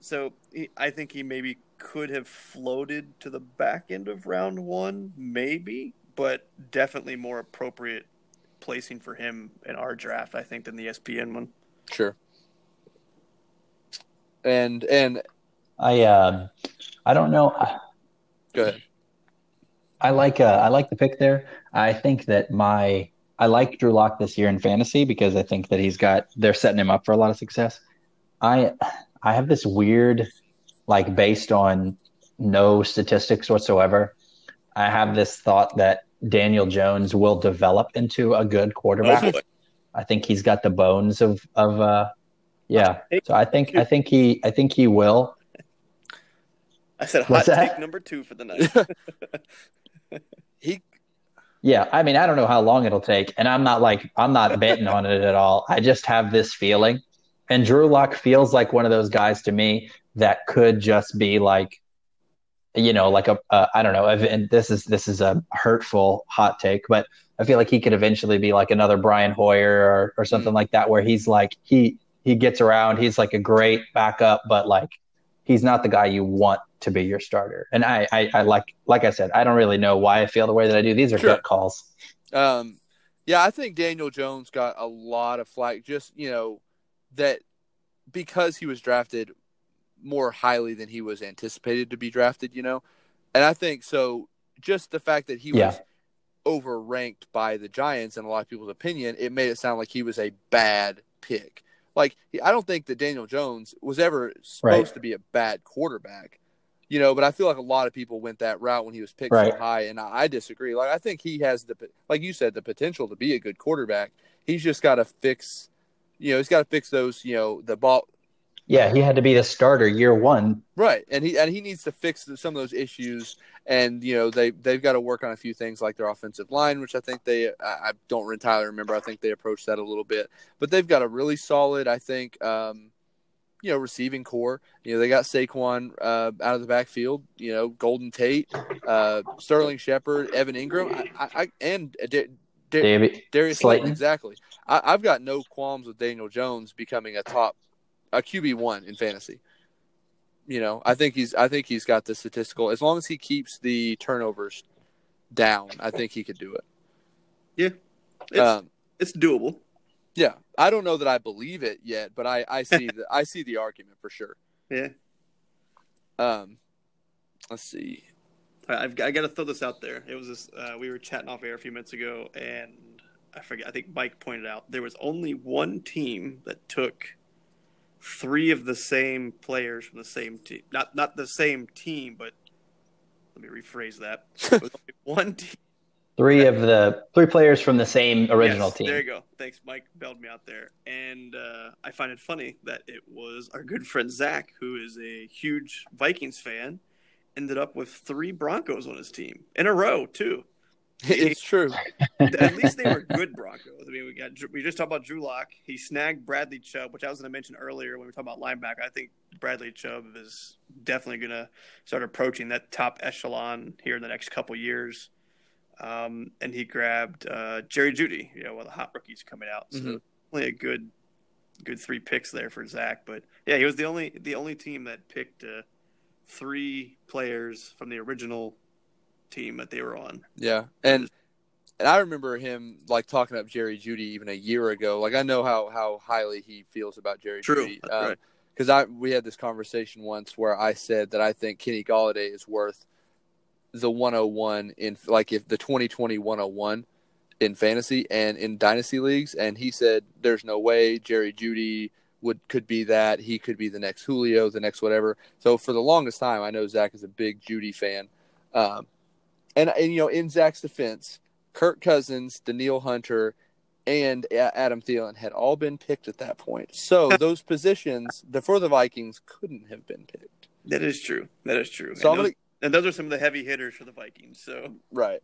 So he, I think he maybe could have floated to the back end of round one, maybe, but definitely more appropriate placing for him in our draft, I think, than the ESPN one. Sure. And and I um, I don't know. go ahead. I like uh, I like the pick there. I think that my I like Drew Lock this year in fantasy because I think that he's got they're setting him up for a lot of success. I I have this weird like based on no statistics whatsoever. I have this thought that Daniel Jones will develop into a good quarterback. Boy. I think he's got the bones of of uh yeah. So I think I think he I think he will. I said hot What's take number two for the night. He Yeah, I mean, I don't know how long it'll take, and I'm not like I'm not betting on it at all. I just have this feeling, and Drew Lock feels like one of those guys to me that could just be like, you know, like a uh, I don't know. And this is this is a hurtful hot take, but I feel like he could eventually be like another Brian Hoyer or or something like that, where he's like he he gets around, he's like a great backup, but like he's not the guy you want to be your starter. And I, I, I like, like I said, I don't really know why I feel the way that I do. These are Sure. gut calls. Um, yeah, I think Daniel Jones got a lot of flack. Just you know that because he was drafted more highly than he was anticipated to be drafted. You know, and I think so. Just the fact that he Yeah. was overranked by the Giants in a lot of people's opinion, it made it sound like he was a bad pick. Like I don't think that Daniel Jones was ever supposed Right. to be a bad quarterback. You know, but I feel like a lot of people went that route when he was picked Right. so high, and I, I disagree. Like I think he has the, like you said, the potential to be a good quarterback. He's just got to fix, you know, he's got to fix those, you know, the ball, Yeah, he had to be the starter year one. right, and he and he needs to fix some of those issues. And you know, they they've got to work on a few things like their offensive line, which I think they, I, I don't entirely remember. I think they approached that a little bit, but they've got a really solid, I think, um, you know, receiving corps. You know, they got Saquon uh, out of the backfield. You know, Golden Tate, uh, Sterling Shepard, Evan Engram, I, I, and Da- Da- Darius Slayton. Slayton. Exactly. I, I've got no qualms with Daniel Jones becoming a top a QB one in fantasy. You know, I think he's I think he's got the statistical as long as he keeps the turnovers down, I think he could do it. Yeah, it's, um, it's doable. Yeah, I don't know that I believe it yet, but I I see the I see the argument for sure. Yeah. Um, let's see. I've I got to throw this out there. It was this. Uh, we were chatting off air a few minutes ago, and I forget. I think Mike pointed out there was only one team that took three of the same players from the same team. Not not the same team, but let me rephrase that. one team. Three of the three players from the same original yes, team. There you go. Thanks, Mike. Bailed me out there, and uh, I find it funny that it was our good friend Zach, who is a huge Vikings fan, ended up with three Broncos on his team in a row too. It's true. At least they were good Broncos. I mean, we got we just talked about Drew Lock. He snagged Bradley Chubb, which I was going to mention earlier when we were talking about linebacker. I think Bradley Chubb is definitely going to start approaching that top echelon here in the next couple years. Um, and he grabbed uh, Jerry Jeudy, you know, one of the hot rookies coming out. So mm-hmm. only a good, good three picks there for Zach. But yeah, he was the only the only team that picked uh, three players from the original team that they were on. Yeah, and and I remember him like talking up Jerry Jeudy even a year ago. Like I know how how highly he feels about Jerry True. Jeudy. Um, right. Because I we had this conversation once where I said that I think Kenny Golladay is worth the 101 in like if the 2020 101 in fantasy and in dynasty leagues, and he said there's no way Jerry Jeudy would could be that. He could be the next Julio, the next whatever. So for the longest time, I know Zach is a big Jeudy fan. Um, and and you know, in Zach's defense, Kirk Cousins, Danielle Hunter, and Adam Thielen had all been picked at that point. So those positions the, for the Vikings couldn't have been picked. That is true. That is true. So and those, and those, are some of the heavy hitters for the Vikings. So right.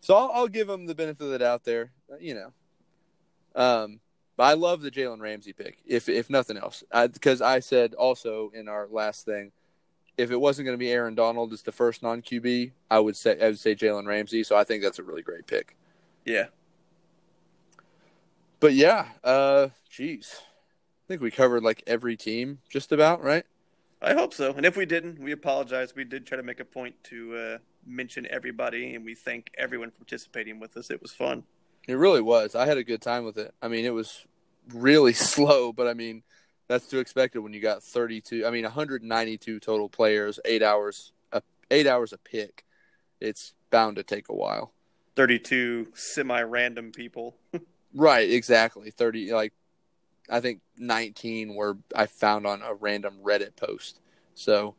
So I'll, I'll give them the benefit of the doubt there. You know, um, but I love the Jalen Ramsey pick, if if nothing else, because I, I said also in our last thing if it wasn't going to be Aaron Donald as the first non QB, I would say I would say Jalen Ramsey. So I think that's a really great pick. Yeah. But yeah, uh, geez, I think we covered like every team just about, right? I hope so. And if we didn't, we apologize. We did try to make a point to uh, mention everybody, and we thank everyone for participating with us. It was fun. It really was. I had a good time with it. I mean, it was really slow, but I mean, that's to expect it when you got 32. I mean, 192 total players, eight hours, a, eight hours a pick. It's bound to take a while. 32 semi-random people. right, exactly. 30 like I think 19 were I found on a random Reddit post. So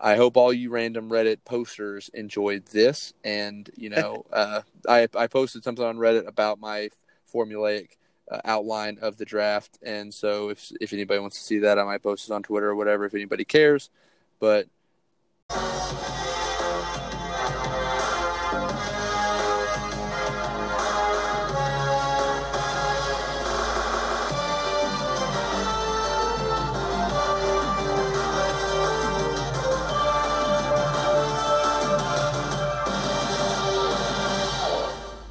I hope all you random Reddit posters enjoyed this. And you know, uh, I I posted something on Reddit about my formulaic uh, outline of the draft. And so if if anybody wants to see that, I might post it on Twitter or whatever if anybody cares. But